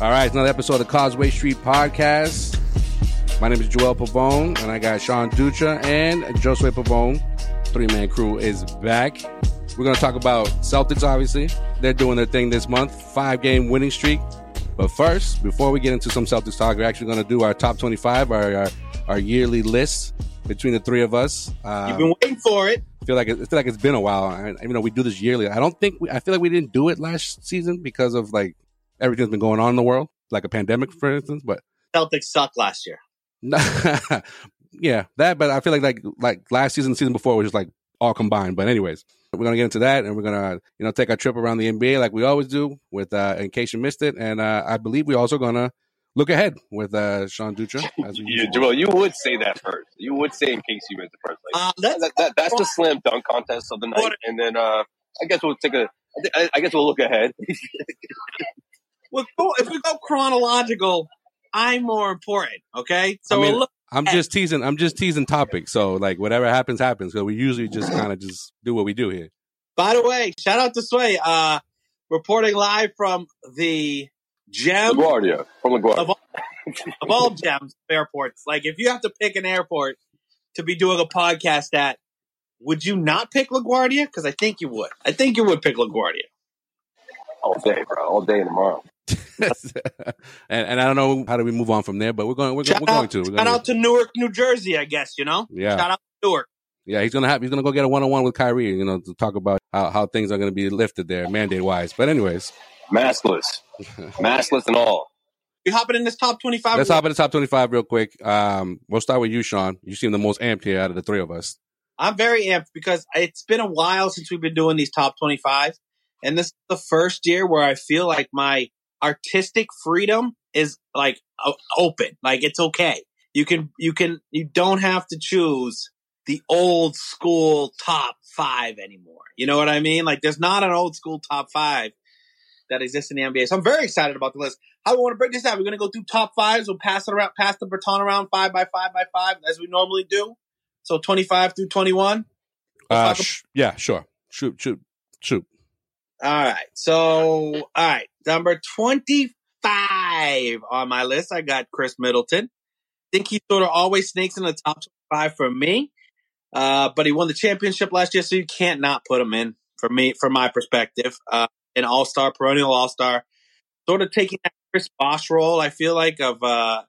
All right, another episode of the Causeway Street Podcast. My name is Joel Pavone, and I got Sean Ducha and Josue Pavone. Three man crew is back. We're going to talk about Celtics, obviously. They're doing their thing this month, five game winning streak. But first, before we get into some Celtics talk, we're actually going to do our top 25, our, our, our yearly list between the three of us. Uh, You've been waiting for it. I feel like it, I feel like it's been a while. I, even though we do this yearly, I don't think we, I feel like we didn't do it last season because of like everything's been going on in the world, like a pandemic, for instance. But Celtics sucked last year. yeah, that. But I feel like like like last season, the season before was just like all combined. But anyways, we're gonna get into that, and we're gonna you know take our trip around the NBA like we always do. With uh, in case you missed it, and uh, I believe we're also gonna look ahead with uh, Sean Dutra. As we You, Joel, you would say that first. You would say in case you missed the first. Like, Uh, that's that, that, that's the slam dunk contest of the night, and then uh, I guess we'll take a. I, I guess we'll look ahead. Well, if we go chronological, I'm more important. Okay, so I mean, we'll look. I'm just teasing. I'm just teasing topics. So like whatever happens, happens. So we usually just kind of just do what we do here. By the way, shout out to Sway, uh, reporting live from the gem LaGuardia from LaGuardia. of all, of all gems airports. Like, if you have to pick an airport to be doing a podcast at, would you not pick LaGuardia? Because I think you would. I think you would pick LaGuardia. all day, bro. All day tomorrow. and, and I don't know how do we move on from there, but we're going. We're, go- Shout we're going out, to. We're shout gonna- out to Newark, New Jersey. I guess you know. Yeah. Shout out to Newark. Yeah, he's gonna have. He's gonna go get a one on one with Kyrie. You know, to talk about how, how things are gonna be lifted there, mandate wise. But anyways, Maskless, maskless and all. You hopping in this top twenty-five? let's hop in the top twenty five real quick. Um, we'll start with you, Sean. You seem the most amped here out of the three of us. I'm very amped because it's been a while since we've been doing these top 25. And this is the first year where I feel like my artistic freedom is like open. Like it's okay. You can, you can, you don't have to choose the old school top five anymore. You know what I mean? Like there's not an old school top five that exists in the NBA. So I'm very excited about the list. How we want to break this out? We're going to go through top fives. We'll pass it around, pass the baton around five by five by five as we normally do. So 25 through 21. Uh, sh- yeah, sure. Shoot, shoot, shoot. All right. So, all right. Number 25 on my list, I got Khris Middleton. I think he sort of always snakes in the top five for me. Uh, but he won the championship last year, so you can't not put him in for me, from my perspective. Uh, an all star, perennial all star. Sort of taking that Chris Bosh role, I feel like, of uh,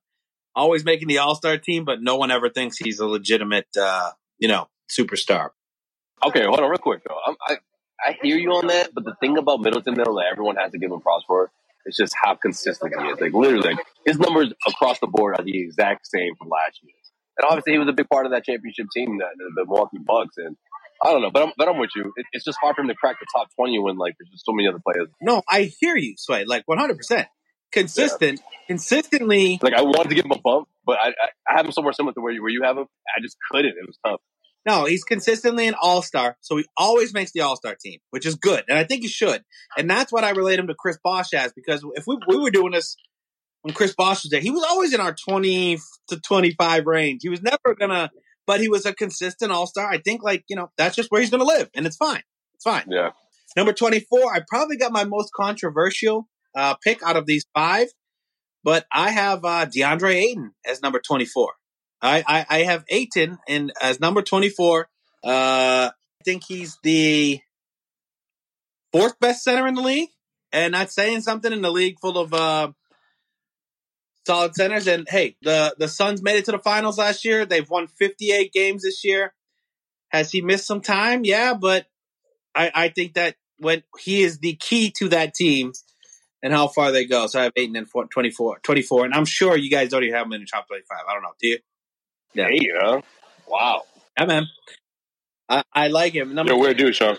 always making the all star team, but no one ever thinks he's a legitimate, uh, you know, superstar. Okay, hold on real quick though. I'm, I I hear you on that, but the thing about Middleton though that everyone has to give him props for is just how consistent he is. Like literally, like, his numbers across the board are the exact same from last year. And obviously, he was a big part of that championship team, the, the Milwaukee Bucks. And I don't know, but I'm, but I'm with you. It, it's just hard for him to crack the top twenty when like there's just so many other players. No, I hear you, Sway, like 100%. consistent, consistently. Like I wanted to give him a bump, but I, I, I have him somewhere similar to where you, where you have him. I just couldn't. It was tough. No, he's consistently an all star. So he always makes the all star team, which is good. And I think he should. And that's what I relate him to Chris Bosh as because if we, we were doing this when Chris Bosh was there, he was always in our 20 to 25 range. He was never going to, but he was a consistent all star. I think, like, you know, that's just where he's going to live. And it's fine. It's fine. Yeah. Number 24, I probably got my most controversial uh, pick out of these five, but I have uh, DeAndre Ayton as number 24. I, I, I have Ayton and as number 24. Uh, I think he's the fourth best center in the league, and that's saying something in the league full of uh, solid centers. And hey, the the Suns made it to the finals last year. They've won 58 games this year. Has he missed some time? Yeah, but I, I think that when he is the key to that team and how far they go. So I have Ayton and 24, 24, and I'm sure you guys don't even have him in the top 25. I don't know. Do you? Yeah. Hey, huh? Wow. Yeah, man. I, I like him. Number You're a weird dude, Sean.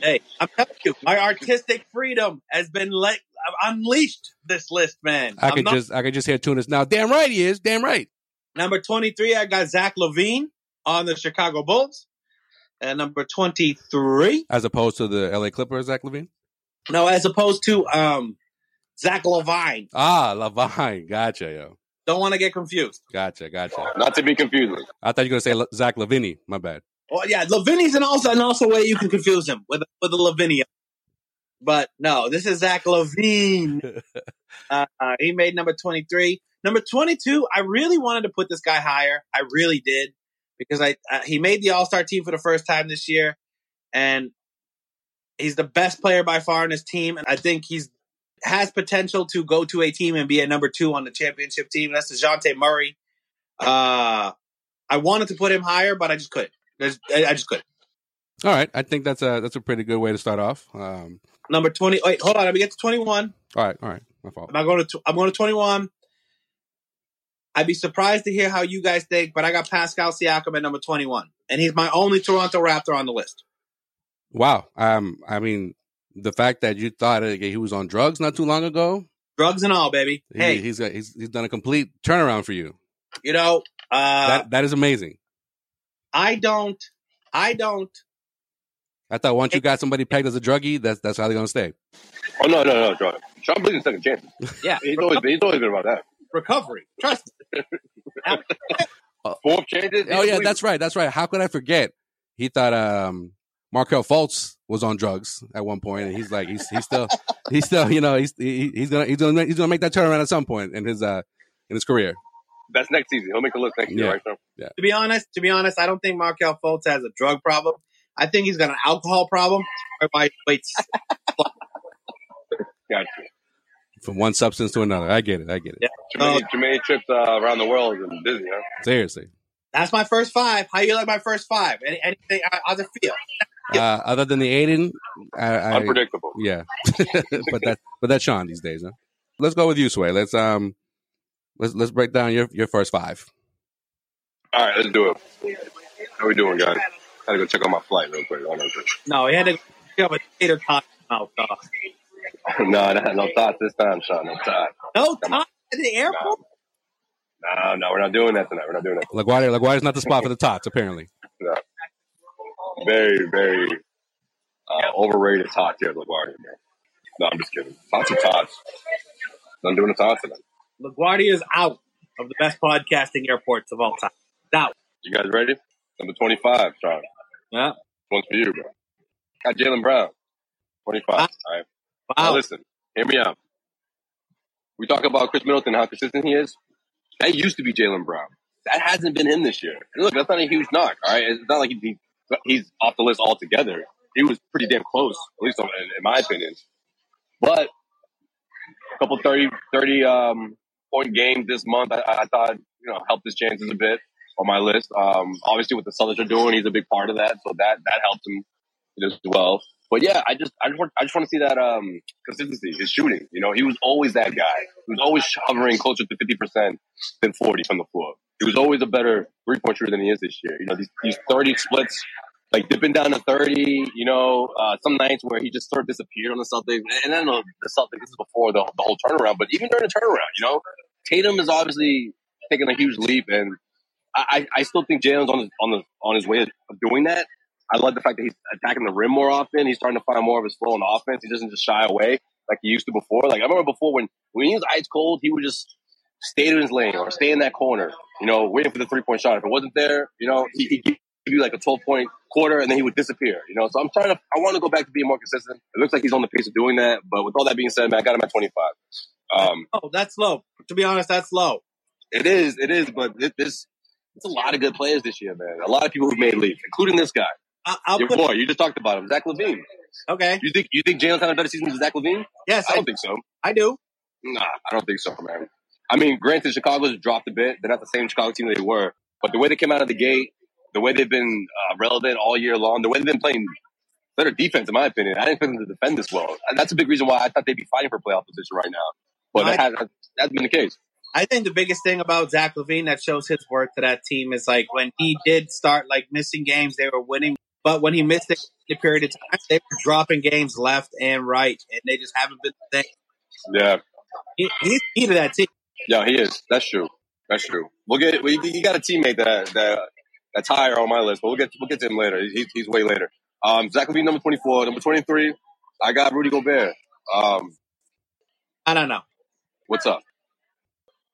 Hey, I'm telling you, my artistic freedom has been let unleashed. This list, man. I can just I could just hear Tunis now. Damn right he is. Damn right. Number 23, I got Zach LaVine on the Chicago Bulls. And number 23. As opposed to the LA Clippers, Zach Levine? No, as opposed to um Zach Levine. Ah, Levine. Gotcha, yo. Don't want to get confused. Gotcha, gotcha. Not to be confused. I thought you were going to say Zach Lavini. My bad. Well, yeah, Lavini's an also an also way you can confuse him with with the Lavinia. But no, this is Zach LaVine. uh, uh, he made number twenty three. Number twenty two. I really wanted to put this guy higher. I really did because I uh, he made the All Star team for the first time this year, and he's the best player by far in his team. And I think he's has potential to go to a team and be a number two on the championship team. That's Dejounte Murray. Uh, I wanted to put him higher, but I just couldn't. I just couldn't. All right, I think that's a that's a pretty good way to start off. Um, number twenty. Wait, hold on. Let me get to twenty one. All right, all right. My fault. I'm going to. I'm going to twenty one. I'd be surprised to hear how you guys think, but I got Pascal Siakam at number twenty one, and he's my only Toronto Raptor on the list. Wow. Um. I mean, the fact that you thought he was on drugs not too long ago. Drugs and all, baby. He, hey, he's got, he's he's done a complete turnaround for you. You know, uh, that that is amazing. I don't. I don't. I thought once you got somebody pegged as a druggie, that's that's how they're gonna stay. Oh no, no, no, John. Sean believes in second chances. Yeah, he's always been, he's always been about that. Recovery, trust me. Fourth chances. Oh yeah, that's right, that's right. How could I forget? He thought um Markelle Fultz was on drugs at one point, and he's like, he's he's still he's still you know he's he, he's gonna he's gonna he's gonna make that turnaround at some point in his uh in his career. That's next season. He'll make a look next yeah. year, right? So. Yeah. To be honest, to be honest, I don't think Markelle Fultz has a drug problem. I think he's got an alcohol problem. Wait, gotcha. From one substance to another, I get it. I get it. Yeah. Jermaine, uh, Jermaine trips uh, around the world and Disney, huh? Seriously. That's my first five. How you like my first five? Any, anything? How's it feel? Uh, other than the Ayton, I, I, unpredictable. Yeah, but that but that's Sean these days. Huh? Let's go with you, Sway. Let's um, let's let's break down your your first five. All right, let's do it. How we doing, guys? I gotta go check on my flight real quick. No, he had to have a tater tot mouth. no, no, no thoughts this time, Sean. No thoughts. No thoughts at the airport. No, no, we're not doing that tonight. We're not doing that. LaGuardia, LaGuardia's not the spot for the tots, apparently. No. Very, very uh, overrated tots here at LaGuardia, man. No, I'm just kidding. Tots are tots. I'm doing the tots tonight. LaGuardia is out of the best podcasting airports of all time. Out. You guys ready? Number 25, Sean. Yeah. One's for you, bro. Got Jaylen Brown. 25. Wow. All right. Wow. Now listen, hear me out. We talk about Khris Middleton, how consistent he is. That used to be Jaylen Brown. That hasn't been him this year. And look, that's not a huge knock, all right? It's not like he, he's off the list altogether. He was pretty damn close, at least in, in my opinion. But a couple 30, 30 um, point games this month, I, I, thought, you know, helped his chances a bit on my list. Um, obviously, what the Celtics are doing, he's a big part of that, so that that helped him as well. But yeah, I just I just want I just want to see that um, consistency, his shooting. You know, he was always that guy. He was always hovering closer to fifty percent than forty from the floor. He was always a better three point shooter than he is this year. You know, these, these thirty splits like dipping down to 30, you know, uh, some nights where he just sort of disappeared on the Celtics. And I know the Celtics, this is before the, the whole turnaround, but even during the turnaround, you know, Tatum is obviously taking a huge leap. And I, I still think Jaylen's on his, on, the, on his way of doing that. I love the fact that he's attacking the rim more often. He's starting to find more of his flow in offense. He doesn't just shy away like he used to before. Like I remember before when, when he was ice cold, he would just stay in his lane or stay in that corner, you know, waiting for the three point shot. If it wasn't there, you know, he, he give you like a 12 point quarter and then he would disappear, you know. So I'm trying to, I want to go back to being more consistent. It looks like he's on the pace of doing that. But with all that being said, man, I got him at 25. Um, oh, that's low. To be honest, that's low. It is, it is, but it, this, it's a lot of good players this year, man. A lot of people who've made leaps, including this guy. I, I'll Your boy, you just talked about him, Zach LaVine. okay. You think you think Jaylen's having a better season than Zach LaVine? Yes, I I, don't think so. I do. Nah, I don't think so, man. I mean, granted, Chicago's dropped a bit. They're not the same Chicago team they were, but the way they came out of the gate, the way they've been uh, relevant all year long, the way they've been playing better defense, in my opinion. I didn't expect them to defend this well, and that's a big reason why I thought they'd be fighting for playoff position right now. But that, has, that hasn't been the case. I think the biggest thing about Zach Levine that shows his worth to that team is like when he did start like missing games, they were winning. But when he missed it a period of time, they were dropping games left and right, and they just haven't been the same. Yeah, He, he's key to that team. yeah, he is. That's true. That's true. We'll get. We, you got a teammate that that that's higher on my list, but we'll get we'll get to him later. He's he's way later. Um, Zach be number twenty four, number twenty three. I got Rudy Gobert. Um, I don't know. what's up?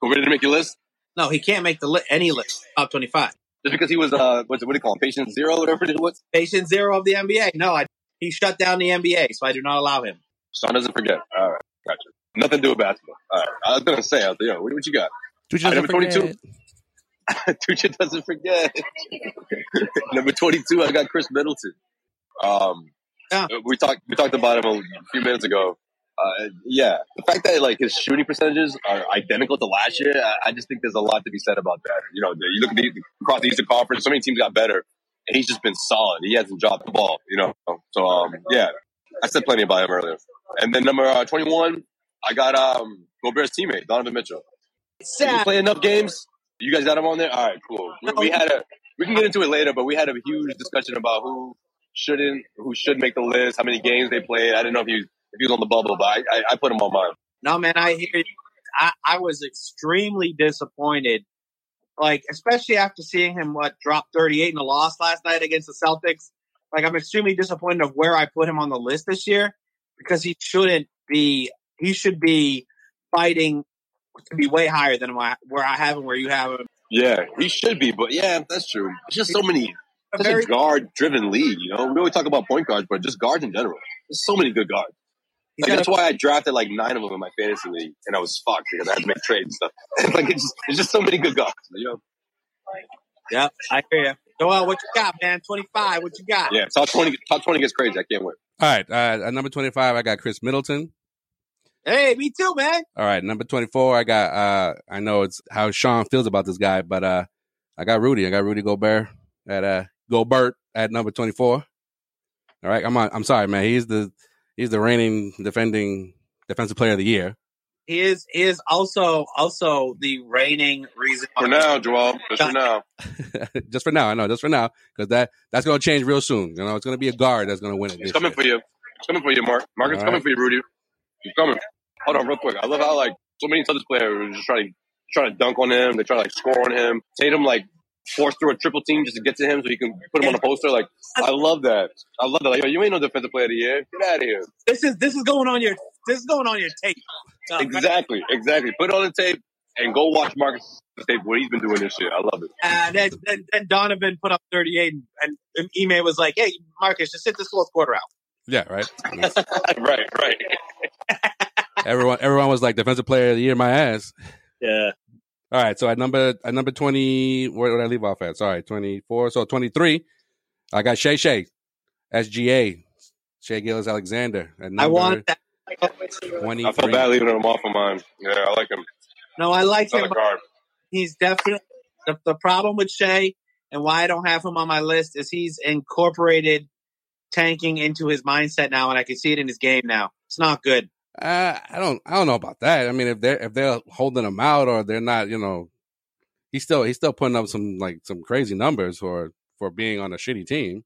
Gobert didn't make your list No, he can't make the li- any list top twenty-five. Just because he was uh, what's it, what do you call him? Patient zero, whatever it was. Patient zero of the NBA. No, I, he shut down the NBA, so I do not allow him. Sean doesn't forget. All right, gotcha. Nothing to do with basketball. All right, I was gonna say, I was like, yo, what, what you got? Dude, All right, just number 22. forget. Tucci doesn't forget. Number twenty-two, I got Khris Middleton. Um, Yeah. we talked we talked about him a few minutes ago. Uh, yeah, the fact that like his shooting percentages are identical to last year, I, I just think there's a lot to be said about that. You know, you look at the, across the Eastern Conference, so many teams got better, and he's just been solid. He hasn't dropped the ball. You know, so um, yeah, I said plenty about him earlier. And then number uh, twenty-one, I got um Gobert's teammate Donovan Mitchell. Did he Sad. play enough games? You guys got him on there. All right, cool. We, we had a we can get into it later, but we had a huge discussion about who shouldn't, who should make the list, how many games they played. I didn't know if he was, if he was on the bubble, but I, I, I put him on mine. No, man, I hear you. I, I was extremely disappointed. Like, especially after seeing him what drop 38 in the loss last night against the Celtics. Like, I'm extremely disappointed of where I put him on the list this year because he shouldn't be. He should be fighting to be way higher than my, where I have him, where you have him. Yeah, he should be, but yeah, that's true. It's just so many, A such a guard-driven league. You know, we always talk about point guards, but just guards in general. There's so many good guards. He's Like, that's a, why I drafted like nine of them in my fantasy league, and I was fucked because I had to make trades and stuff. like it's just, it's just so many good guys, You know. yeah, I hear you. Joel, what you got, man? 25, what you got? Yeah, top twenty. Top twenty gets crazy. I can't wait. All right, uh, at number 25, I got Khris Middleton. Hey, me too, man. All right, number 24, I got, uh, I know it's how Sean feels about this guy, but uh, I got Rudy. I got Rudy Gobert at uh, Gobert at number 24. All right, I'm on, I'm sorry, man. He's the he's the reigning defending defensive player of the year. He is, he is also, also the reigning reason. For now, Joel. Just for now. just for now, I know, just for now, because that that's going to change real soon. You know, it's going to be a guard that's going to win it. He's coming year. for you. He's coming for you, Mark. Mark is All coming right. for you, Rudy. He's coming. Hold on, real quick. I love how like so many Celtics players just try to try to dunk on him. They try to like score on him. Tatum like force through a triple team just to get to him so he can put him on a poster. Like I love that. I love that. Like yo, you ain't no defensive player of the year. Get out of here. This is, this is going on your, this is going on your tape. So, Exactly, exactly. Put it on the tape and go watch Marcus tape what he's been doing this year. I love it. And then, then, then Donovan put up 38, and, and, and Ime was like, "Hey, Marcus, just sit this fourth quarter out." Yeah, right. right, right. everyone everyone was like defensive player of the year, my ass. Yeah, All right, so at number at number twenty, where did I leave off at? Sorry, twenty four. So twenty three, I got Shay Shay, SGA, Shai Gilgeous-Alexander. At number I want that. twenty I felt bad leaving him off of mine. Yeah, I like him. No, I like him. Another but guard. He's definitely the, the problem with Shea and why I don't have him on my list is he's incorporated tanking into his mindset now, and I can see it in his game now. It's not good. Uh, I don't I don't know about that. I mean, if they're if they're holding him out or they're not, you know, he's still he's still putting up some like some crazy numbers for for being on a shitty team.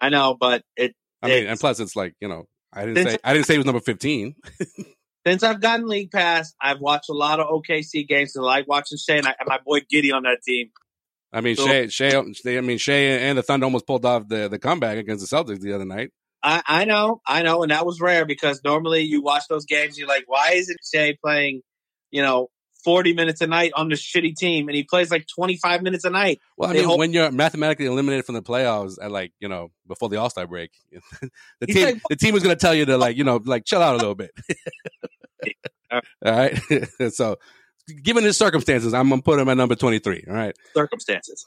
I know, but it. I mean, and plus, it's like you know, I didn't say I didn't say it was number fifteen. since I've gotten League Pass, I've watched a lot of OKC games. and I like watching Shea and, I, and my boy Giddey on that team. I mean, So- Shea, Shea, I mean, Shea and the Thunder almost pulled off the the comeback against the Celtics the other night. I, I know, I know, and that was rare because normally you watch those games, you're like, why isn't Shea playing, you know, 40 minutes a night on this shitty team? And he plays like 25 minutes a night. Well, I mean, hope- when you're mathematically eliminated from the playoffs at like you know before the All Star break, the team like- the team is going to tell you to like you know like chill out a little bit. all right, so given his circumstances, I'm gonna put him at number twenty three. All right, Circumstances.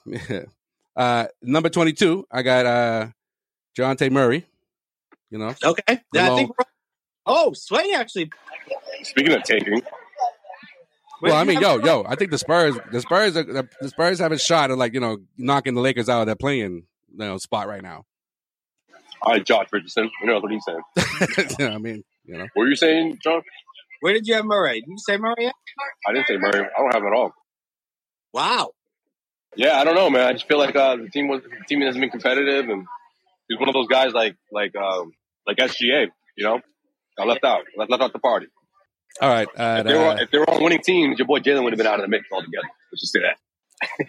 uh, number twenty two, I got uh, Dejounte Murray. You know, Okay. Yeah, I think. Oh, Sway actually. Speaking of tanking, well, I mean, yo, yo, I think the Spurs, the Spurs, are, the Spurs have a shot at like you know knocking the Lakers out of their playing you know spot right now. all right, Josh Richardson. You know what he's saying. I mean, you know, What were you saying, John? Where did you have Murray? Did you say Murray? yet? I didn't say Murray. I don't have him at all. Wow. Yeah, I don't know, man. I just feel like uh, the team was the team hasn't been competitive, and he's one of those guys like like um, like SGA. You know, got left out, left, left out the party. all right. Uh, If they, were, uh, if they were on winning teams, your boy Jaylen would have been out of the mix altogether. Let's just say that.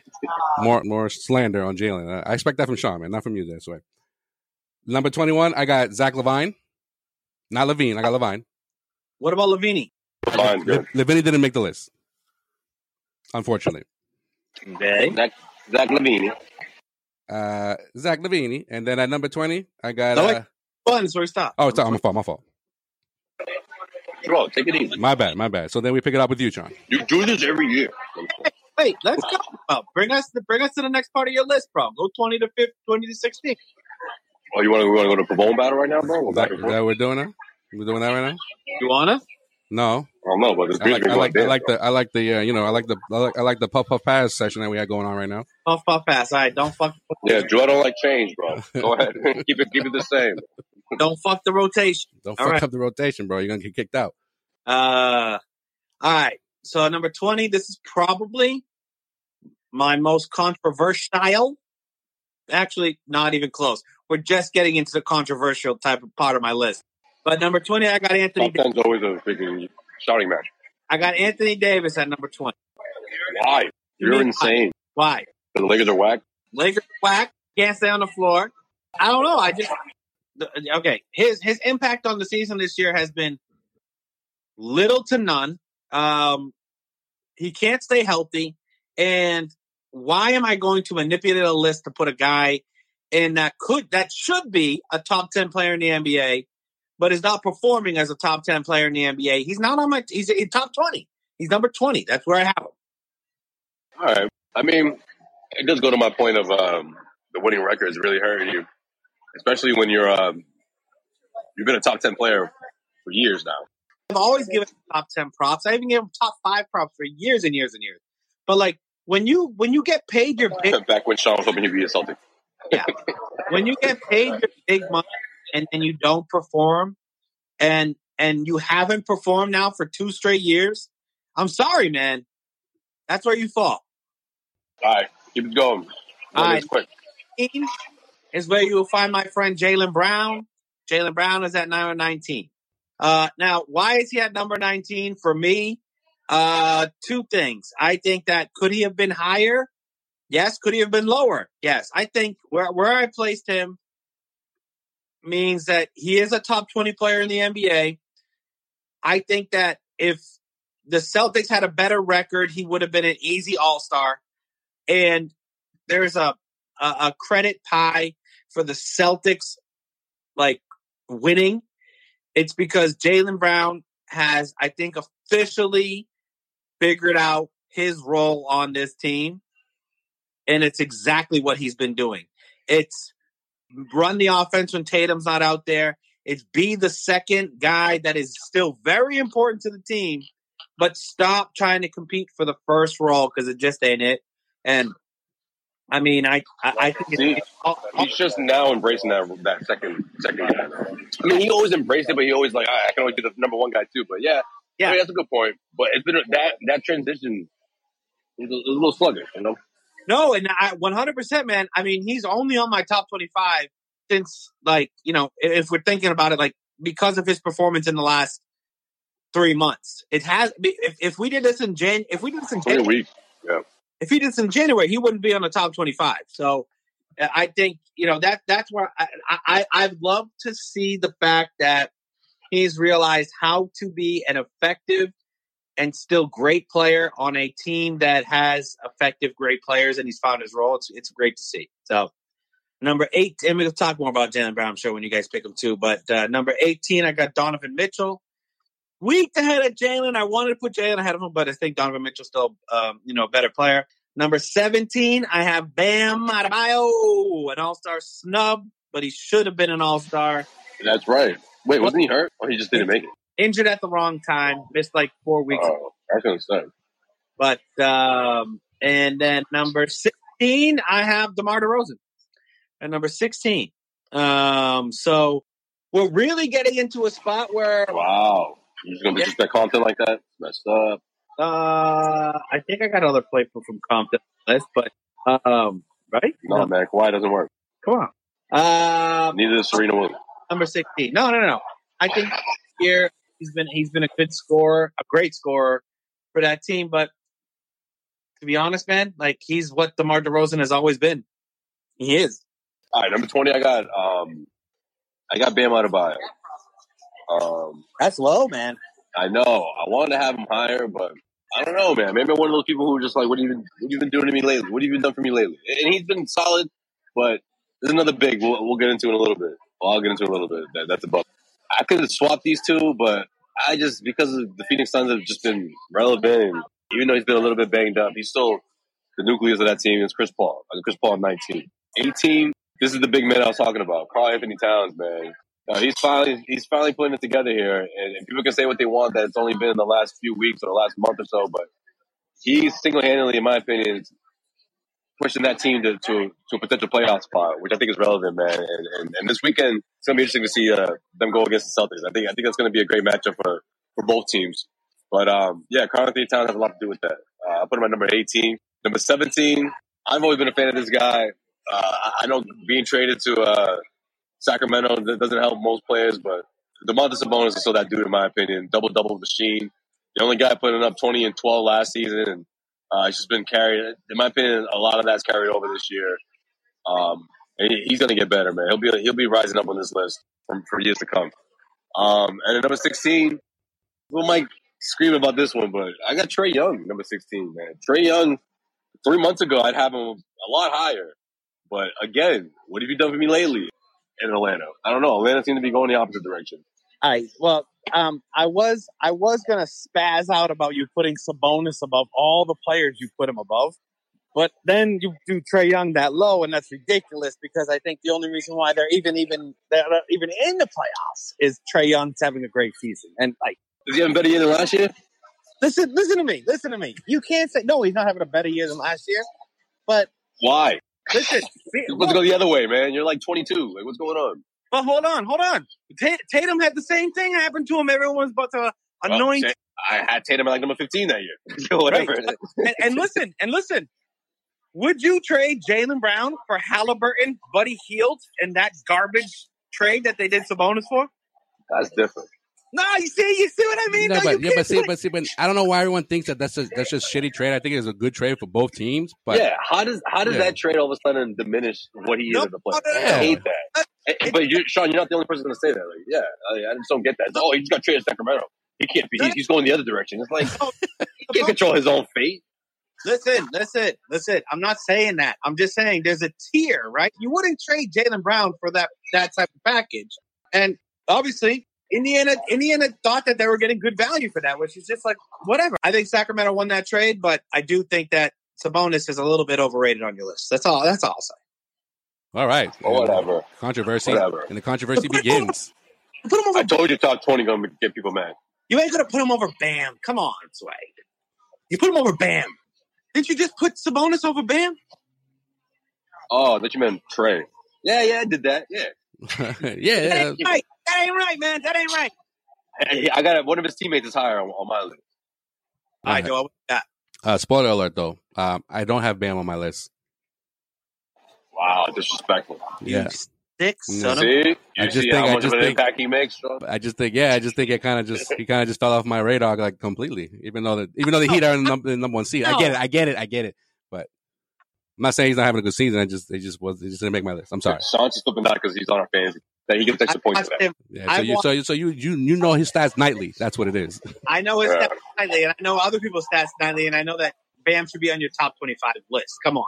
more more slander on Jaylen. I expect that from Sean, man, not from you. This way. Number twenty one, I got Zach Levine, not Levine. I got Levine. What about Lavini? Fine, good. Le- Levine didn't make the list, unfortunately. Okay. Zach, Zach Levine. Uh, Zach Levine, and then at number twenty, I got. I Uh, like- Fun, so we stop. oh, it's my fault. My fault. Bro, take it easy. My bad. My bad. So then we pick it up with you, John. You do this every year. Wait, let's go. Bring us bring us to the next part of your list, bro. Go 20 to 50, 20 to 16. Oh, you want to we want to go to Pavone battle right now, bro? We're Is that, back is and forth. that we're doing now? We're doing that right now? You wanna? No, I don't know, but this I like, I like, I like, like the, I like the, uh, you know, I like the, I like, I like the puff puff pass session that we got going on right now. Puff puff pass. All right, don't fuck Yeah, Joe don't like change, bro. Go ahead, keep it keep it the same. Don't fuck the rotation. Don't All fuck right. up the rotation, bro. You're gonna get kicked out. Uh all right. So number 20, this is probably my most controversial. Actually, not even close. We're just getting into the controversial type of part of my list. But number 20, I got Anthony Top ten's always a freaking shouting match. I got Anthony Davis at number 20. Why? You're mean insane. Why? The Lakers are whack. Lakers are whack, can't stay on the floor. I don't know. I just the- okay. His his impact on the season this year has been little to none. Um, he can't stay healthy, and why am I going to manipulate a list to put a guy in that could that should be a top ten player in the NBA, but is not performing as a top ten player in the NBA? He's not on my. He's in top twenty. He's number twenty. That's where I have him. All right. I mean, it does go to my point of um, the winning record is really hurting you, especially when you're um, you've been a top ten player for years now. I've always given top ten props. I even gave him top five props for years and years and years. But like when you when you get paid your big Back when Sean was hoping he'd be a Celtic. Yeah, when you get paid your big money and then you don't perform and and you haven't performed now for two straight years, I'm sorry, man. That's where you fall. All right, keep it going. All right. Quick. 18 is where you will find my friend Jaylen Brown. Jaylen Brown is at number 19. Uh, now, why is he at number 19? For me, uh, two things. I think that could he have been higher? Yes. Could he have been lower? Yes. I think where, where I placed him means that he is a top 20 player in the NBA. I think that if the Celtics had a better record, he would have been an easy all star. And there's a, a, a credit pie for the Celtics, like winning. It's because Jaylen Brown has, I think, officially figured out his role on this team. And it's exactly what he's been doing. It's run the offense when Tatum's not out there. It's be the second guy that is still very important to the team, but stop trying to compete for the first role because it just ain't it. And I mean, I I, I think See, it's, He's just now embracing that that second second guy. I mean, he always embraced it, but he always like, "All right, I can always be the number one guy too. But yeah, Yeah. I mean, that's a good point. But it's been that that transition is a, a little sluggish, you know. no, and I 100 percent, man. I mean, he's only on my top 25 since like you know if we're thinking about it like because of his performance in the last three months. It has if, if we did this in Jan if we did this in January. Yeah. If he did this in January, he wouldn't be on the top twenty five. So uh, I think you know that that's where I, I I'd love to see the fact that he's realized how to be an effective and still great player on a team that has effective great players, and he's found his role. It's it's great to see. So. Number eight, and we'll talk more about Jaylen Brown, I'm sure, when you guys pick him too. But uh, number 18, I got Donovan Mitchell. Week ahead of Jaylen. I wanted to put Jaylen ahead of him, but I think Donovan Mitchell's still, um, you know, a better player. Number 17, I have Bam Adebayo, an all-star snub, but he should have been an all-star. That's right. Wait, wasn't he hurt? Or he just didn't make it? Injured at the wrong time, missed like four weeks. Oh, I was gonna say. But um, and then number 16, I have DeMar DeRozan. At number 16. Um, so we're really getting into a spot where Wow. You're just gonna be Yeah. disrespect Compton like that? Messed up. uh I think I got another people from Compton on the list, but um right? No, man, Kawhi doesn't work. Come on. Um Neither does Serena Williams. number 16. No, no, no. I think here he's been he's been a good scorer, a great scorer for that team, but to be honest, man, like he's what DeMar DeRozan has always been. He is. All right, number twenty, I got um, I got Bam Adebayo. Um, That's low, man. I know I wanted to have him higher, but I don't know, man. Maybe I'm one of those people who are just like, "What have you been? What have you been doing to me lately? What have you been done for me lately?" And he's been solid, but there's another big. We'll, we'll get into in a little bit. Well, I'll get into in a little bit. That, that's above. I could have swapped these two, but I just because of the Phoenix Suns have just been relevant. And even though he's been a little bit banged up, he's still the nucleus of that team. Is Chris Paul? Uh, Chris Paul, 19, 18. This is the big man I was talking about, Karl-Anthony Towns, man. Uh, he's finally he's finally putting it together here, and, and people can say what they want that it's only been in the last few weeks or the last month or so, but he's single handedly, in my opinion, pushing that team to, to, to a potential playoff spot, which I think is relevant, man. And, and, and this weekend it's gonna be interesting to see uh, them go against the Celtics. I think I think that's gonna be a great matchup for, for both teams. But um, yeah, Karl-Anthony Towns has a lot to do with that. Uh, I put him at number 18. Number 17, I've always been a fan of this guy. Uh, I- I know being traded to uh, Sacramento that doesn't help most players, but Domantas Sabonis is still that dude in my opinion. Double double machine. The only guy putting up 20 and 12 last season, and uh, it's just been carried. In my opinion, a lot of that's carried over this year. Um, he's going to get better, man. He'll be he'll be rising up on this list for, for years to come. Um, and at number 16, who might scream about this one, but I got Trae Young, number 16, man. Trae Young, three months ago, I'd have him a lot higher. But again, what have you done for me lately in Atlanta? I don't know. Atlanta seemed to be going the opposite direction. All right. Well, um, I was I was gonna spaz out about you putting Sabonis above all the players you put him above, but then you do Trae Young that low, and that's ridiculous because I think the only reason why they're even even they're even in the playoffs is Trae Young's having a great season. And like, Is he having a better year than last year? listen, listen to me, listen to me. You can't say no. He's not having a better year than last year, but Why? Listen. To go the other way, man. You're like 22. Like, what's going on? But hold on, hold on. Ta- Tatum had the same thing happen to him. Everyone was about to anoint Well, I had Tatum at like number 15 that year. Whatever. Right. and, and listen, and listen. Would you trade Jaylen Brown for Halliburton, Buddy Hield, and that garbage trade that they did Sabonis for? That's different. No, you see, you see what I mean? No, No, but you yeah, but see, but see, but I don't know why everyone thinks that that's a, that's just shitty trade. I think it's a good trade for both teams. But yeah, how does how does Yeah. that trade all of a sudden diminish what he is No, as a player? no, no, I hate that. Eh, But you, Sean, you're not the only person going to say that. Like, yeah, I, I just don't get that. Oh, he just got traded to Sacramento. He can't be. He's, he's going the other direction. It's like he can't control his own fate. Listen, listen, listen. I'm not saying that. I'm just saying there's a tier, right? You wouldn't trade Jaylen Brown for that that type of package. And obviously, Indiana Indiana thought that they were getting good value for that, which is just like whatever. I think Sacramento won that trade, but I do think that Sabonis is a little bit overrated on your list. That's all. That's all I'll say. all right, Or whatever. controversy, Whatever. and the controversy begins. Put him over. I told you top 20 going to get people mad. You ain't gonna put him over Bam. Come on, Sway. You put him over Bam. Didn't you just put Sabonis over Bam? Oh, that you meant Trae. Yeah, yeah, I did that. Yeah. yeah, yeah. right. That ain't right, man. That ain't right. I, I got one of his teammates is higher on, on my list. All right, Joe. Yeah. Uh, spoiler alert, though. Um, I don't have Bam on my list. Wow, disrespectful. Yeah, Six. Mm. Son of See, you I just see think- how I much just of an think- impact he makes. Sean? I just think, yeah, I just think it kind of just he kind of just fell off my radar like completely. Even though the even though the Heat are in the number, in number one seed, I get it, I get it, I get it. But I'm not saying he's not having a good season. I just it just was it just didn't make my list. I'm sorry. Sean's just flipping out because he's on our fantasy. That he gets I extra points watched him. Yeah, so you want- so you so you you you know his stats nightly. That's what it is. I know his Yeah. stats nightly, and I know other people's stats nightly, and I know that Bam should be on your top twenty-five list. Come on,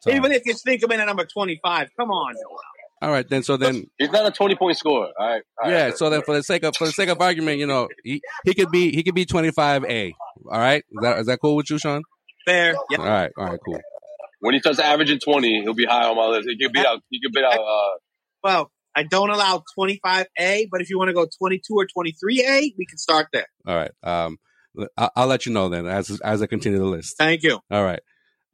So, even if you think him in at number twenty-five, come on. all right, then so then He's not a twenty point scorer. All right. All yeah, right. so then for the sake of for the sake of argument, you know, he, he could be he could be 25 A. All right, is that is that cool with you, Sean? Fair. All Yep. right, all right, cool. when he starts averaging twenty, he'll be high on my list. He could beat out. He could beat out. Uh, Well, I don't allow twenty-five A, but if you want to go twenty-two or twenty-three A, we can start there. All right, um, I'll, I'll let you know then as as I continue the list. Thank you. All right,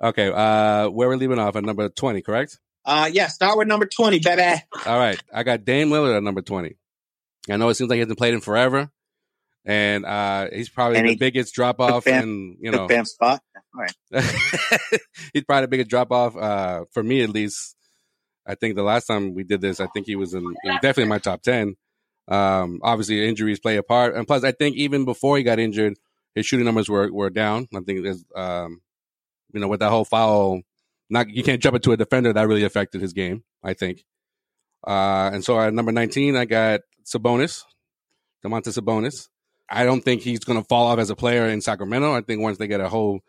okay. Uh, where we're leaving off at number 20, correct? Uh, yeah, start with number twenty, baby. All right, I got Dame Lillard at number 20. I know it seems like he hasn't played in forever, and uh, he's probably And the he- biggest drop off, and you know, Bam spot. All right. he's probably the biggest drop off uh, for me at least. I think the last time we did this, I think he was in definitely in my top ten. Um, obviously, injuries play a part, and plus, I think even before he got injured, his shooting numbers were were down. I think there's, um, you know, with that whole foul, not you can't jump into a defender that really affected his game. I think, uh, and so at number nineteen, I got Sabonis, Domantas Sabonis. I don't think he's going to fall off as a player in Sacramento. I think once they get a whole,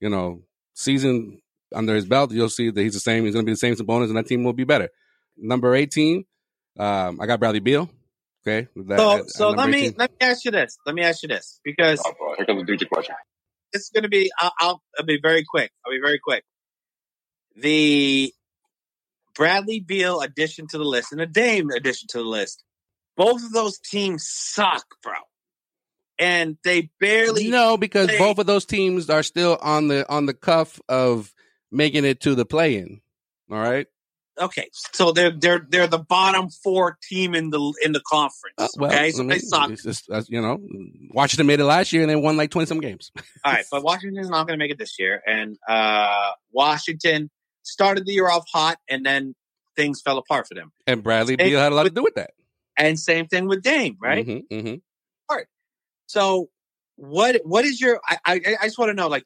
you know, season under his belt, you'll see that he's the same. He's going to be the same Sabonis, and that team will be better. Number eighteen, um, I got Bradley Beal. Okay, That- So, at- so let number me 18. let me ask you this. Let me ask you this because oh, bro, here comes the Duja question. it's going to be. I'll, I'll, I'll be very quick. I'll be very quick. The Bradley Beal addition to the list and the Dame addition to the list. Both of those teams suck, bro, and they barely. No, because Hey. both of those teams are still on the on the cuff of making it to the play-in. All right. Okay, so they're they're they're the bottom four team in the in the conference. Uh, well, okay, so I they mean, suck. just, uh, you know, Washington made it last year and they won like twenty some games. All right, but Washington's not going to make it this year, and uh, Washington started the year off hot, and then things fell apart for them. And Bradley Hey, Beal had a lot to do with that. And same thing with Dame, right? hmm hmm So what what is your? I I, I just want to know, like,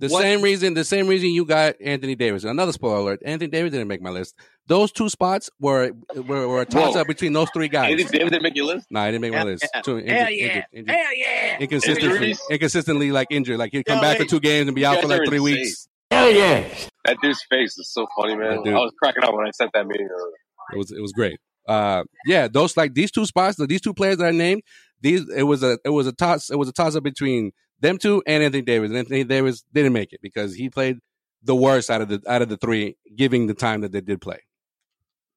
The What- same reason, the same reason you got Anthony Davis. Another spoiler alert: Anthony Davis didn't make my list. Those two spots were were, were a toss Whoa. up between those three guys. Andy Davis didn't make your list. No, I didn't make my Yeah, list. yeah. Too injured, hell yeah, injured, injured. hell yeah, Inconsistently, Injuries? inconsistently, like injured. Like he'd come Yo, back for two games and be out for like three insane. weeks. Hell yeah! That dude's face is so funny, man. I was cracking up when I sent that meeting. earlier. It was it was great. Uh, yeah, those like these two spots, these two players that I named, these it was a it was a toss it was a toss up between them two and Anthony Davis. And Anthony Davis didn't make it because he played the worst out of the out of the three, giving the time that they did play,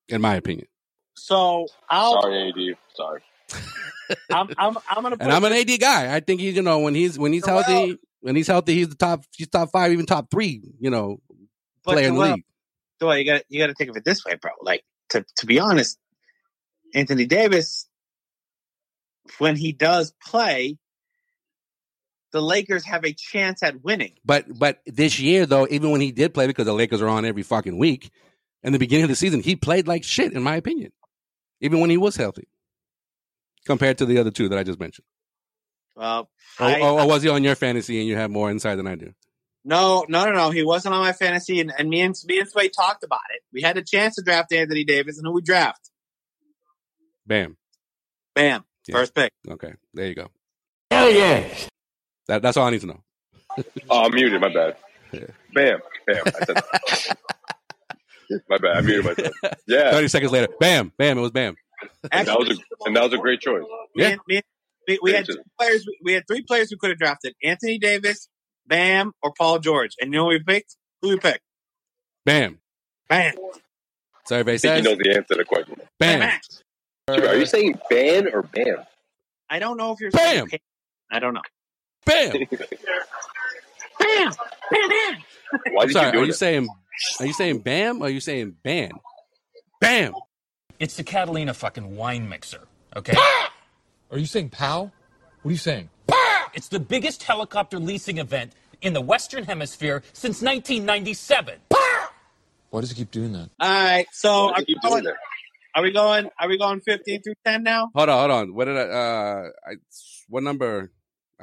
in my opinion. So I'll Sorry, AD. Sorry. I'm I'm I'm gonna put And I'm an AD guy. I think he's you know when he's when he's Joel- healthy when he's healthy he's the top he's top five even top three you know but player in the league. Joel, you got you got to think of it this way, bro. Like to to be honest, Anthony Davis, when he does play, the Lakers have a chance at winning. But but this year though, even when he did play, because the Lakers are on every fucking week, in the beginning of the season, he played like shit, in my opinion. Even when he was healthy. Compared to the other two that I just mentioned. Well, Or, I- oh, or, or oh, was he on your fantasy and you have more insight than I do? No, no, no, no. He wasn't on my fantasy, and, and me and me and Sway talked about it. We had a chance to draft Anthony Davis, and who we draft? Bam. Bam, Yeah. first pick. Okay. There you go. Hell yeah. That, that's all I need to know. Oh, I'm muted. My bad. Yeah. Bam. Bam. I said my bad. I muted myself. Yeah. 30 seconds later. Bam. Bam. It was bam. And that was a and that was a great choice. Yeah. and- me we, we had two players. We had three players we could have drafted: Anthony Davis, Bam, or Paul George. And you know who we picked? Who we picked? Bam. Bam. So everybody I think you know the answer to the question. bam. Are you saying ban or bam? I don't know if you're Bam. saying- I don't know. Bam. Bam. Bam. Bam. Why I'm did you sorry. Are do you that? saying are you saying bam or are you saying ban? Bam. It's the Catalina fucking wine mixer, okay? Are you saying pow? What are you saying? It's the biggest helicopter leasing event in the Western Hemisphere since 1997. Why does he keep doing that? All right. So Why I'm did you keep going, doing Are we going? Are we going fifteen through ten now? Hold on, hold on. What did I? Uh, I what number?